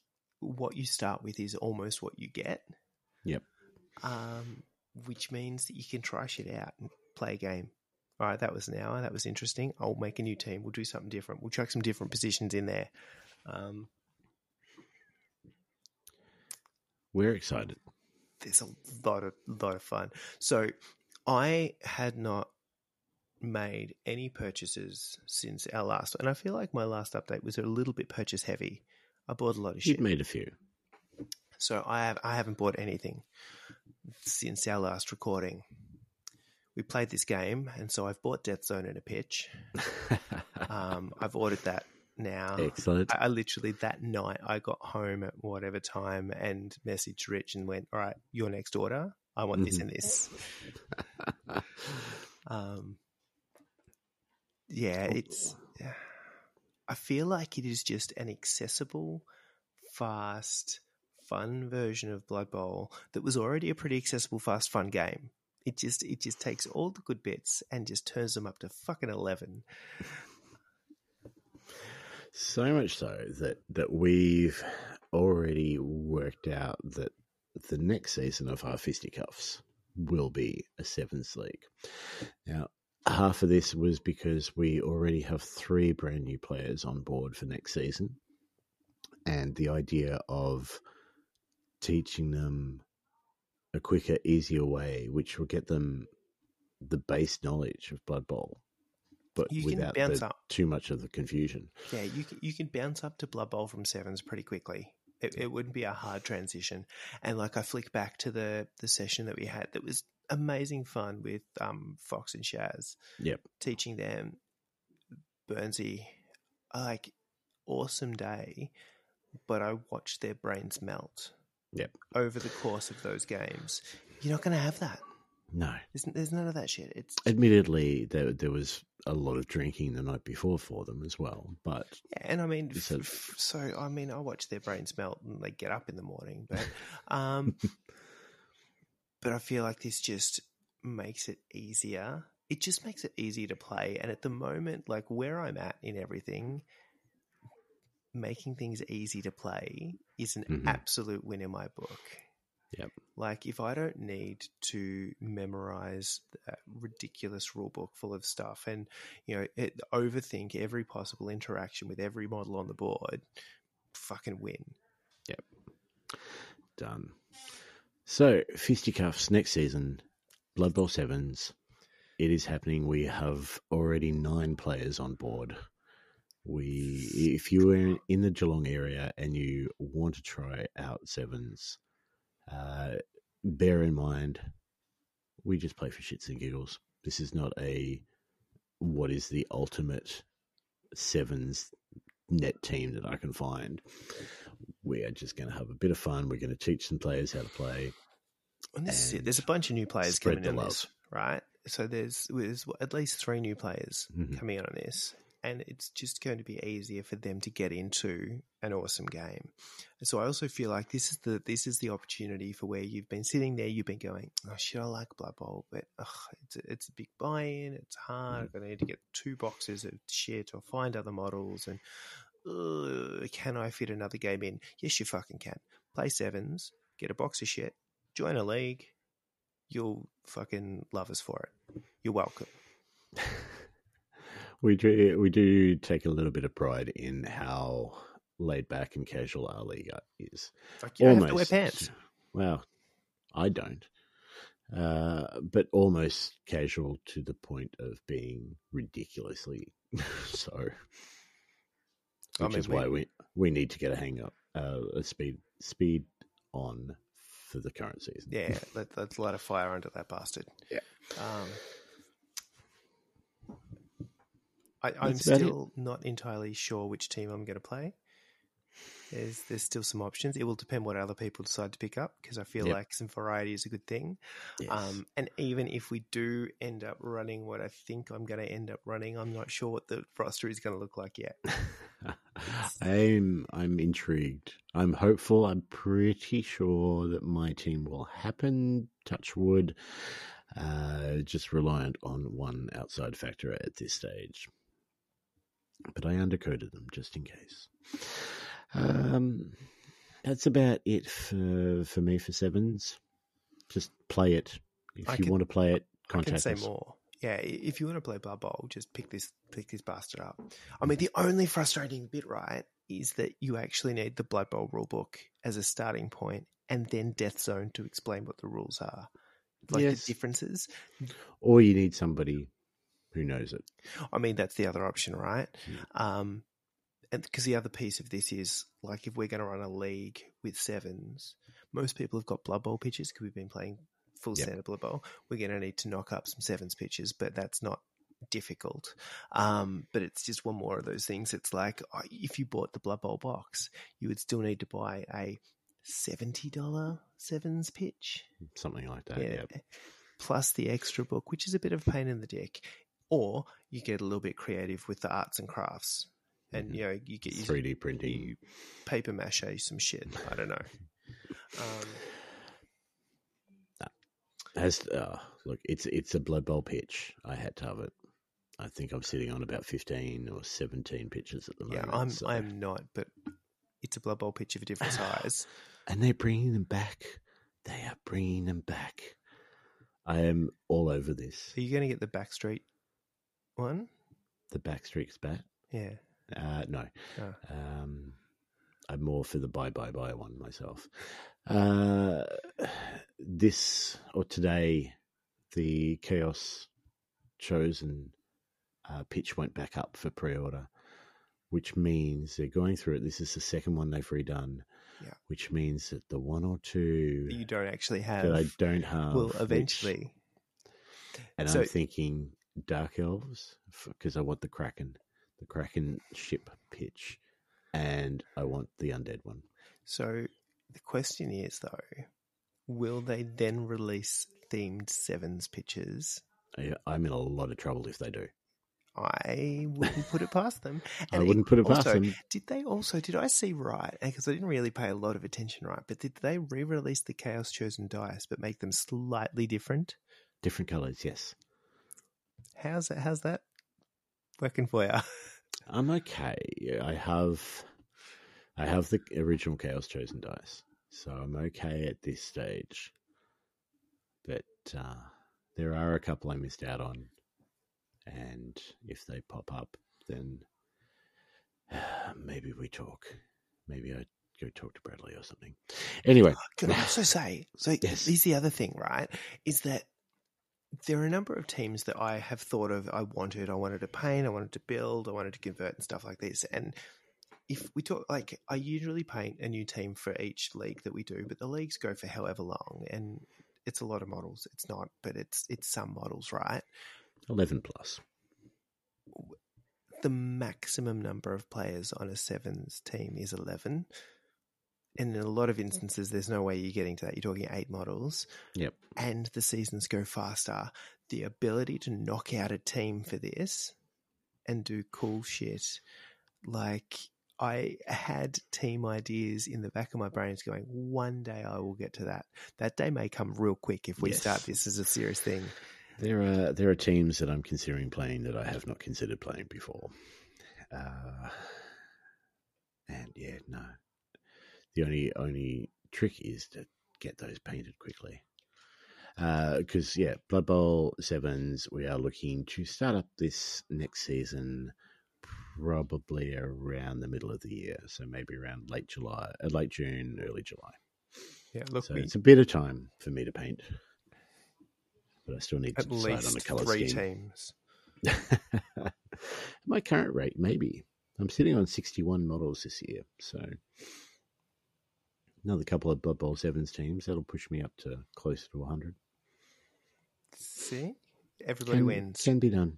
what you start with is almost what you get. Yep. Um, which means that you can try shit out and play a game. All right, that was an hour. That was interesting. I'll make a new team. We'll do something different. We'll chuck some different positions in there. Um, We're excited. there's a lot of lot of fun. So I had not made any purchases since our last, and I feel like my last update was a little bit purchase heavy. I bought a lot of shit. You've made a few. So I have I haven't bought anything since our last recording. We played this game, and so I've bought Death Zone and a pitch. *laughs* Um, I've ordered that now. Excellent. I, I literally that night I got home at whatever time and messaged Rich and went, "All right, your next order. I want this Mhm. and this." *laughs* Um, yeah, it's. I feel like it is just an accessible, fast, fun version of Blood Bowl that was already a pretty accessible, fast, fun game. It just it just takes all the good bits and just turns them up to fucking eleven. So much so that that we've already worked out that the next season of our fisticuffs will be a sevens league. Now, half of this was because we already have three brand new players on board for next season, and the idea of teaching them a quicker, easier way, which will get them the base knowledge of Blood Bowl, but You without the- too much of the confusion. Yeah, you can, you can bounce up to Blood Bowl from sevens pretty quickly. It, it wouldn't be a hard transition. And like I flick back to the the session that we had that was amazing fun with um, Fox and Shaz. Yep. teaching them Burnsy, like awesome day, but I watched their brains melt. Yep. Over the course of those games, you're not going to have that. No. There's, there's none of that shit. It's Admittedly, there there was a lot of drinking the night before for them as well, but Yeah, and I mean, so I mean, I watch their brains melt and they get up in the morning, but, um, *laughs* but I feel like this just makes it easier. It just makes it easier to play, and at the moment, like where I'm at in everything, making things easy to play is an Mhm. absolute win in my book. Yep. Like if I don't need to memorize a ridiculous rule book full of stuff and you know it, overthink every possible interaction with every model on the board, fucking win. Yep. Done. So, fisticuffs next season, Blood Bowl Sevens. It is happening. We have already nine players on board. We, if you are in the Geelong area and you want to try out sevens, uh, bear in mind we just play for shits and giggles. This is not a what is the ultimate sevens net team that I can find. We are just going to have a bit of fun. We're going to teach some players how to play. And this is it. There's a bunch of new players coming in love. this, right? So there's there's at least three new players Mhm. coming in on this, and it's just going to be easier for them to get into an awesome game. So I also feel like this is the this is the opportunity for where you've been sitting there, you've been going, oh shit, I like Blood Bowl, but ugh, it's a, it's a big buy-in, it's hard. I need to get two boxes of shit or find other models, and can I fit another game in? Yes, you fucking can. Play sevens, get a box of shit, join a league. You'll fucking love us for it. You're welcome. *laughs* We do we do take a little bit of pride in how laid back and casual our league is. Like you don't have to wear pants. Well, I don't. Uh, but almost casual to the point of being ridiculously *laughs* so. Which mean, is why we- we need to get a hang up, uh, a speed speed on for the current season. Yeah, *laughs* let, let's light a fire under that bastard. Yeah. Um, I, I'm That's about it. still not entirely sure which team I'm going to play. There's there's still some options. It will depend what other people decide to pick up because I feel Yep. like some variety is a good thing. Yes. Um, and even if we do end up running what I think I'm going to end up running, I'm not sure what the roster is going to look like yet. *laughs* I'm I'm intrigued. I'm hopeful. I'm pretty sure that my team will happen. Touch wood. Uh, just reliant on one outside factor at this stage. But I undercoated them just in case. Um, that's about it for for me for sevens. Just play it if I you can- want to play it. Contact I can say us. more. Yeah, if you want to play Blood Bowl, just pick this pick this bastard up. I mean, the only frustrating bit, right, is that you actually need the Blood Bowl rulebook as a starting point, and then Death Zone to explain what the rules are, like Yes. the differences. Or you need somebody who knows it. I mean, that's the other option, right? Um, because the other piece of this is like if we're going to run a league with sevens, most people have got Blood Bowl pitches because we've been playing full Yep. standard Blood Bowl. We're going to need to knock up some sevens pitches, but that's not difficult. Um, but it's just one more of those things. It's like oh, if you bought the Blood Bowl box, you would still need to buy a seventy dollar sevens pitch. Something like that. yeah. Yeah. Plus the extra book, which is a bit of a pain in the dick. Or you get a little bit creative with the arts and crafts. And you know, you get your 3D printing. you paper mache some shit. I don't know. Um, As uh, look, it's it's a Blood Bowl pitch. I had to have it. I think I'm sitting on about 15 or 17 pitches at the yeah, moment. I'm so- I'm not, but it's a Blood Bowl pitch of a different size. *laughs* and they're bringing them back. They are bringing them back. I am all over this. Are you going to get the Backstreet one? The Backstreet's back. Yeah. Uh, no, Oh. um, I'm more for the bye bye bye one myself. Uh, this or today, the Chaos chosen uh, pitch went back up for pre-order, which means they're going through it. This is the second one they've redone, Yeah. which means that the one or two That you don't actually have. that I don't have will which- eventually. and So- I'm thinking Dark Elves because I want the Kraken, the Kraken ship pitch, and I want the Undead one. So the question is though, will they then release themed sevens pitches? I, I'm in a lot of trouble if they do. I wouldn't put it past them. *laughs* And I wouldn't put it past them. Did they also? Did I see right? Because I didn't really pay a lot of attention, right? But did they re-release the Chaos Chosen dice, but make them slightly different? Different colors, yes. How's that? How's that working for you? *laughs* I'm okay. I have, I have the original Chaos Chosen dice, so I'm okay at this stage. But uh, there are a couple I missed out on, and if they pop up, then *sighs* maybe we talk. Maybe I go talk to Bradley or something. Anyway, Can I also say? So *laughs* Yes. here's the other thing, right? Is that there are a number of teams that I have thought of. I wanted, I wanted to paint, I wanted to build, I wanted to convert and stuff like this. And if we talk, like, I usually paint a new team for each league that we do, but the leagues go for however long, and it's a lot of models. It's not, but it's it's some models, right? eleven plus. The maximum number of players on a sevens team is eleven. And in a lot of instances, there's no way you're getting to that. You're talking eight models. Yep. and the seasons go faster, the ability to knock out a team for this and do cool shit. Like, I had team ideas in the back of my brains going, one day I will get to that. That day may come real quick if we Yes. start this as a serious thing. There are there are teams that I'm considering playing that I have not considered playing before. Uh, and yeah, no. The only only trick is to get those painted quickly. Because yeah, Blood Bowl sevens, we are looking to start up this next season, probably around the middle of the year. So maybe around late July, uh, late June, early July. Yeah, look, So we, it's a bit of time for me to paint, but I still need to at decide on the color three scheme. teams. *laughs* My current rate, maybe. I'm sitting on 61 models this year, so another couple of Blood Bowl Sevens teams that'll push me up to closer to 100. See? Everybody Can, wins. can be done.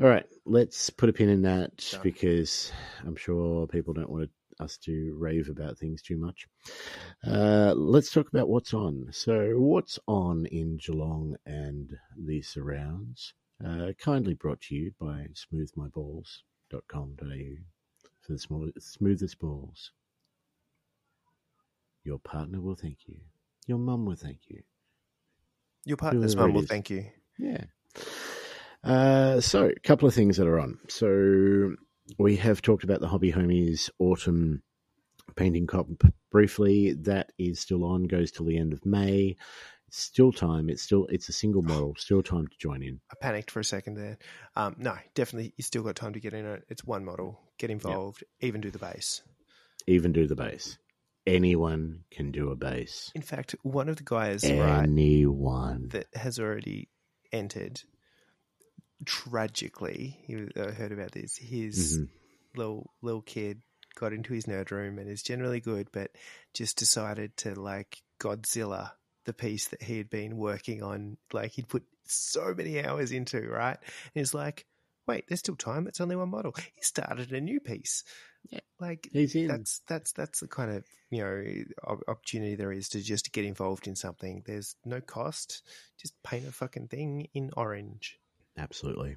All right, let's put a pin in that Done. because I'm sure people don't want us to rave about things too much. Uh, let's talk about what's on. So, what's on in Geelong and the surrounds? Uh, kindly brought to you by smoothmyballs.com.au for the small, smoothest balls. Your partner will thank you. Your mum will thank you. Your partner's mum will thank you. Yeah. Uh, so, a couple of things that are on. So, we have talked about the Hobby Homies Autumn Painting Comp briefly. That is still on, goes till the end of May. It's still time. It's still it's a single *sighs* model. Still time to join in. I panicked for a second there. Um, no, definitely, you still got time to get in it. It's one model. Get involved. Even do the base. Even do the base. Anyone can do a base. In fact, one of the guys, right, Anyone. that has already entered, tragically, he, I heard about this. His Mhm. little little kid got into his nerd room and is generally good, but just decided to like Godzilla the piece that he had been working on. Like he'd put so many hours into, right? And he's like, wait, there's still time. It's only one model. He started a new piece. Yeah. Like He's in. that's that's that's the kind of you know opportunity there is to just get involved in something. There's no cost. Just paint a fucking thing in orange. Absolutely.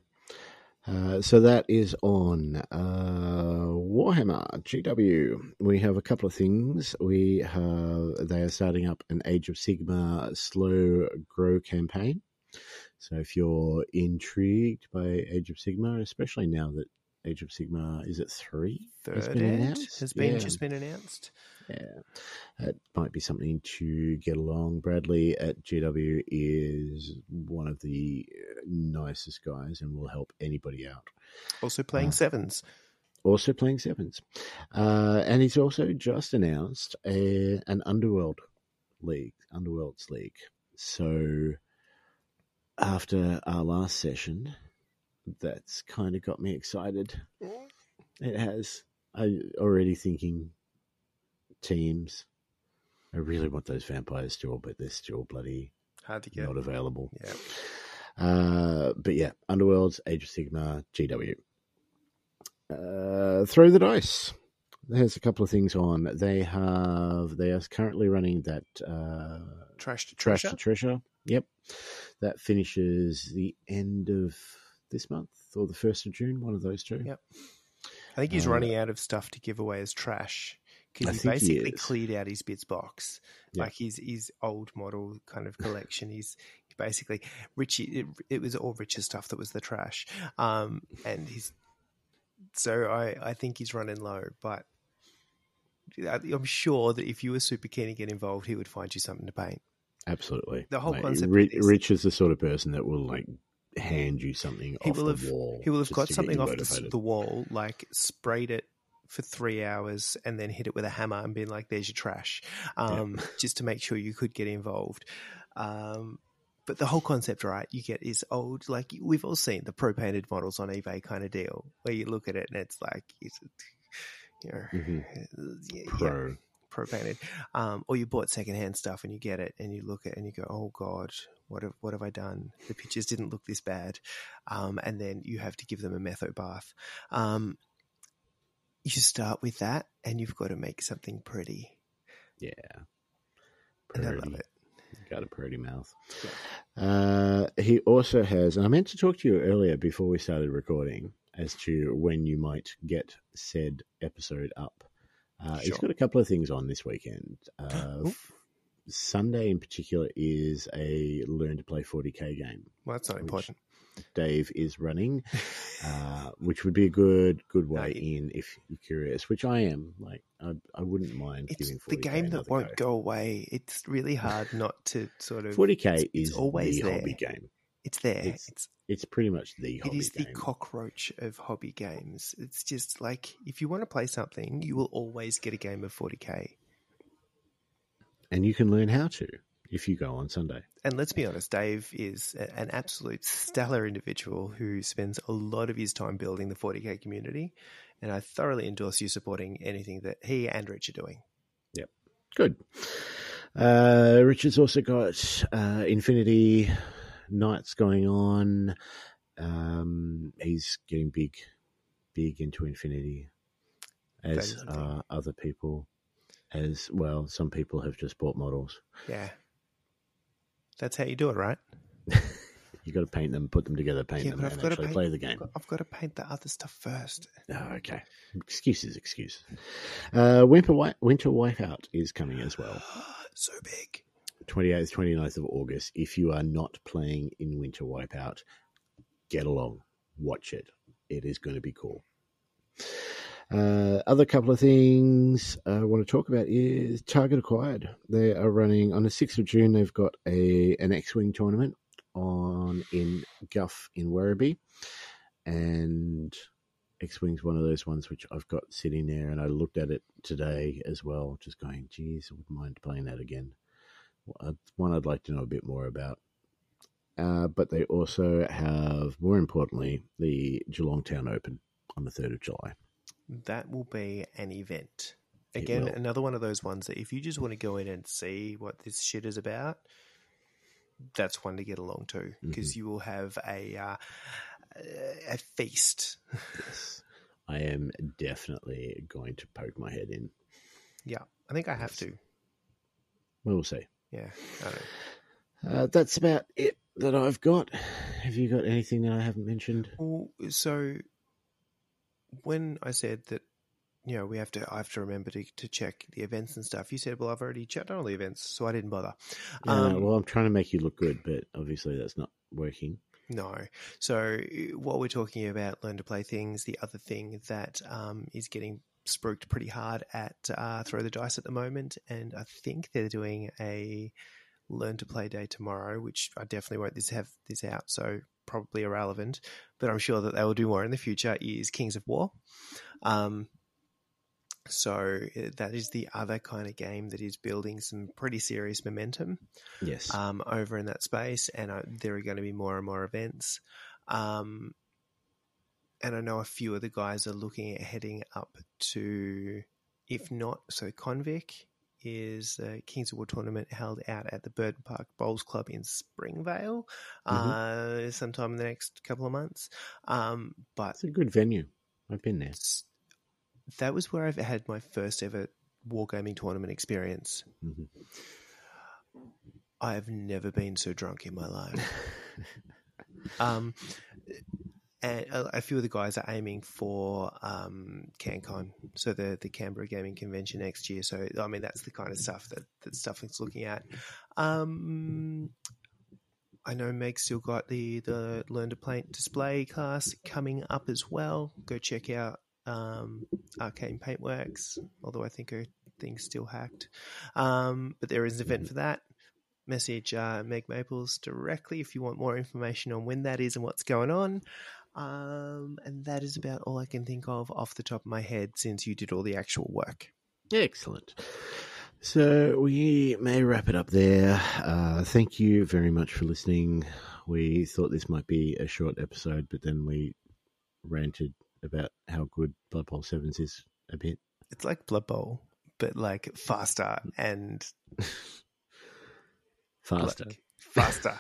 Uh, so that is on uh, Warhammer GW. We have a couple of things. We have they are starting up an Age of Sigmar slow grow campaign. So if you're intrigued by Age of Sigmar, especially now that Age of Sigmar is it three, has Third been announced. has been Yeah. just been announced. Yeah, that might be something to get along. Bradley at GW is one of the uh, nicest guys and will help anybody out. Also playing Uh, sevens. Also playing sevens, uh, and he's also just announced a, an Underworld league, Underworlds league. So after our last session, that's kind of got me excited. It has. I already thinking teams. I really want those vampires still, but they're still bloody Hard to get. not available. Yeah. Uh, but yeah, Underworlds, Age of Sigmar, GW. Uh, throw the dice. There's a couple of things on. They have. They are currently running that uh, Trash to Trash treasure. to Treasure. Yep, that finishes the end of this month or the first of June. One of those two. Yep. I think he's Uh, running out of stuff to give away as trash because he think he basically cleared out his bits box, Yeah. like his his old model kind of collection. he's basically Richie. It, it was all Rich's stuff that was the trash, um, and he's so I I think he's running low, but. I- I'm sure that if you were super keen to get involved, he would find you something to paint. Absolutely. The whole Like, concept Rich, Rich is the sort of person that will like hand you something He off will the have wall. he will have got something off the, the wall, like sprayed it for three hours and then hit it with a hammer and been like, "There's your trash," um, *laughs* just to make sure you could get involved. Um, but the whole concept, right? You get is old, like we've all seen the pro painted models on eBay kind of deal, where you look at it and it's like, it's, you know, Mhm. yeah, yeah, Pro. pro painted, um, or you bought secondhand stuff and you get it and you look at it and you go, oh god, what have what have I done? The pictures didn't look this bad, um, and then you have to give them a metho bath. Um, you start with that, and you've got to make something pretty, Yeah. and I love it. Got a pretty mouth. Uh, he also has, and I meant to talk to you earlier before we started recording as to when you might get said episode up. Uh, He's Sure. got a couple of things on this weekend. Uh, *gasps* Sunday in particular is a learn to play 40k game. Well, that's not important. Dave is running, *laughs* uh, which would be a good good way in if you're curious. Which I am. Like I, I wouldn't mind It's giving 40k the game that won't go away. It's really hard *laughs* not to sort of. 40k it's is always the there. hobby game. It's there. it's- It's, It's pretty much the it is the cockroach of hobby games. It's just like if you want to play something, you will always get a game of 40k. And you can learn how to if you go on Sunday. And let's be honest, Dave is an absolute stellar individual who spends a lot of his time building the 40k community. And I thoroughly endorse you supporting anything that he and Rich are doing. Yep. Good. Uh, Richard's also got uh, Infinity Nights going on. Um, he's getting big, big into Infinity, as That is the are other people. As well, some people have just bought models. Yeah. That's how you do it, right? *laughs* You got to paint them, put them together, paint Yeah, them, I've and got to actually paint, play the game. I've got to paint the other stuff first. Oh, okay. Excuses, excuses. Uh, Winter, Wi- Winter Wipeout is coming as well. *gasps* so big. 28th, 29th of August. If you are not playing in Winter Wipeout, get along, watch it. It is going to be cool. Uh, other couple of things I want to talk about is Target Acquired. They are running on the 6th of June. They've got a an X Wing tournament on in Guff in Werribee, and X Wing's one of those ones which I've got sitting there, and I looked at it today as well, just going, geez, I wouldn't mind playing that again. Uh, One I'd like to know a bit more about. Uh, but they also have, more importantly, the Geelong Town Open on the 3rd of July. That will be an event. Again, another one of those ones that if you just want to go in and see what this shit is about, that's one to get along to because you will have a uh, a feast. Yes. I am definitely going to poke my head in. Yeah, I think I have to. We'll see. Yeah, I don't know. Uh, that's about it that I've got. Have you got anything that I haven't mentioned? Well, so when I said that, you know, we have to, I have to remember to, to check the events and stuff. You said, well, I've already checked all the events, so I didn't bother. Uh, Um, well, I'm trying to make you look good, but obviously that's not working. No. So what we're talking about learn to play things, the other thing that um, is getting spruiked pretty hard at uh, Throw the Dice at the moment, and I think they're doing a learn to play day tomorrow, which I definitely won't this have this out, so probably irrelevant. But I'm sure that they will do more in the future. Is Kings of War. Um, so uh, that is the other kind of game that is building some pretty serious momentum Yes. um, over in that space, and uh, there are going to be more and more events. Um, and I know a few of the guys are looking at heading up to, if not, so Convic is the Kings of War tournament held out at the Burden Park Bowls Club in Springvale uh, sometime in the next couple of months. Um, but it's a good venue. I've been there. that was where I've had my first ever wargaming tournament experience. Mhm. I've never been so drunk in my life. *laughs* um, and a, a few of the guys are aiming for um, CanCon, so the the Canberra Gaming Convention next year. So I mean, that's the kind of stuff that that stuff is looking at. Um, I know Meg's still got the the Learn to Paint display class coming up as well. Go check out um, Arcane Paintworks, although I think her thing's still hacked. Um, but there is an event for that. Message uh, Meg Maples directly if you want more information on when that is and what's going on. Um, and that is about all I can think of off the top of my head since you did all the actual work. Excellent. So we may wrap it up there. Uh, thank you very much for listening. We thought this might be a short episode, but then we ranted about how good Blood Bowl Sevens is a bit. It's like Blood Bowl, but like faster and *laughs* Faster. like, faster.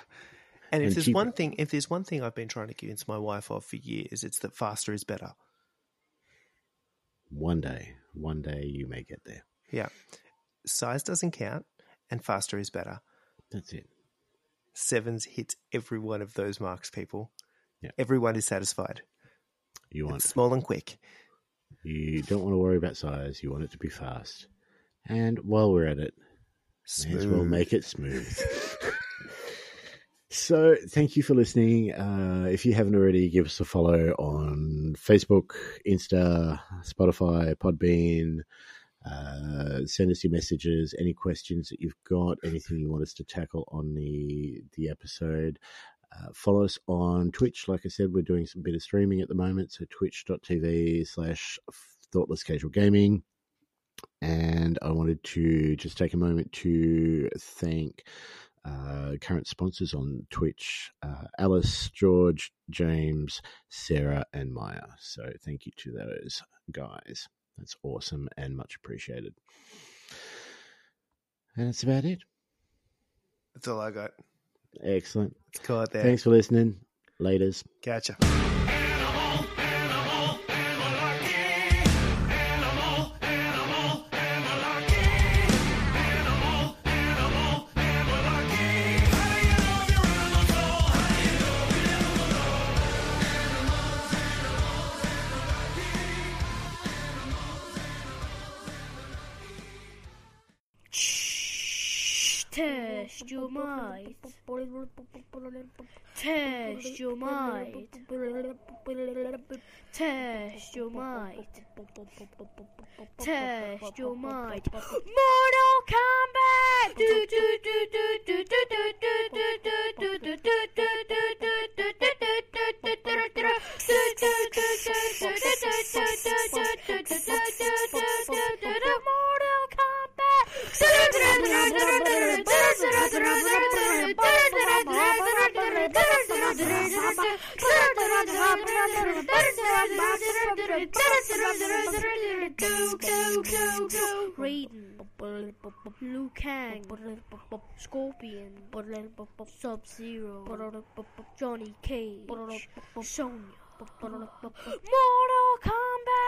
And if And there's cheaper. one thing, if there's one thing I've been trying to convince my wife of for years, it's that faster is better. One day, one day you may get there. Yeah, size doesn't count, and faster is better. That's it. Sevens hits every one of those marks, people. Yeah. Everyone is satisfied. You want It's small and quick. you don't want to worry about size. You want it to be fast. And while we're at it, May as well make it smooth. *laughs* so, thank you for listening. Uh, if you haven't already, give us a follow on Facebook, Insta, Spotify, Podbean. Uh, send us your messages, any questions that you've got, anything you want us to tackle on the the episode. Uh, follow us on Twitch. Like I said, we're doing some bit of streaming at the moment, so twitch.tv slash thoughtless casual gaming and I wanted to just take a moment to thank uh, current sponsors on Twitch uh, Alice, George, James, Sarah, and Maya. So thank you to those guys. That's awesome and much appreciated. And that's about it. That's all I got. Excellent. Let's call it there. Thanks for listening. Laters. Gotcha. Mind. Test your mind. Test your mind. Test your mind. Mortal Kombat. Do do do do do do do do do do do do do do do do do Kombat. Raiden, Liu Kang, Scorpion, Sub-Zero, Johnny Cage, Sonya, Mortal Kombat!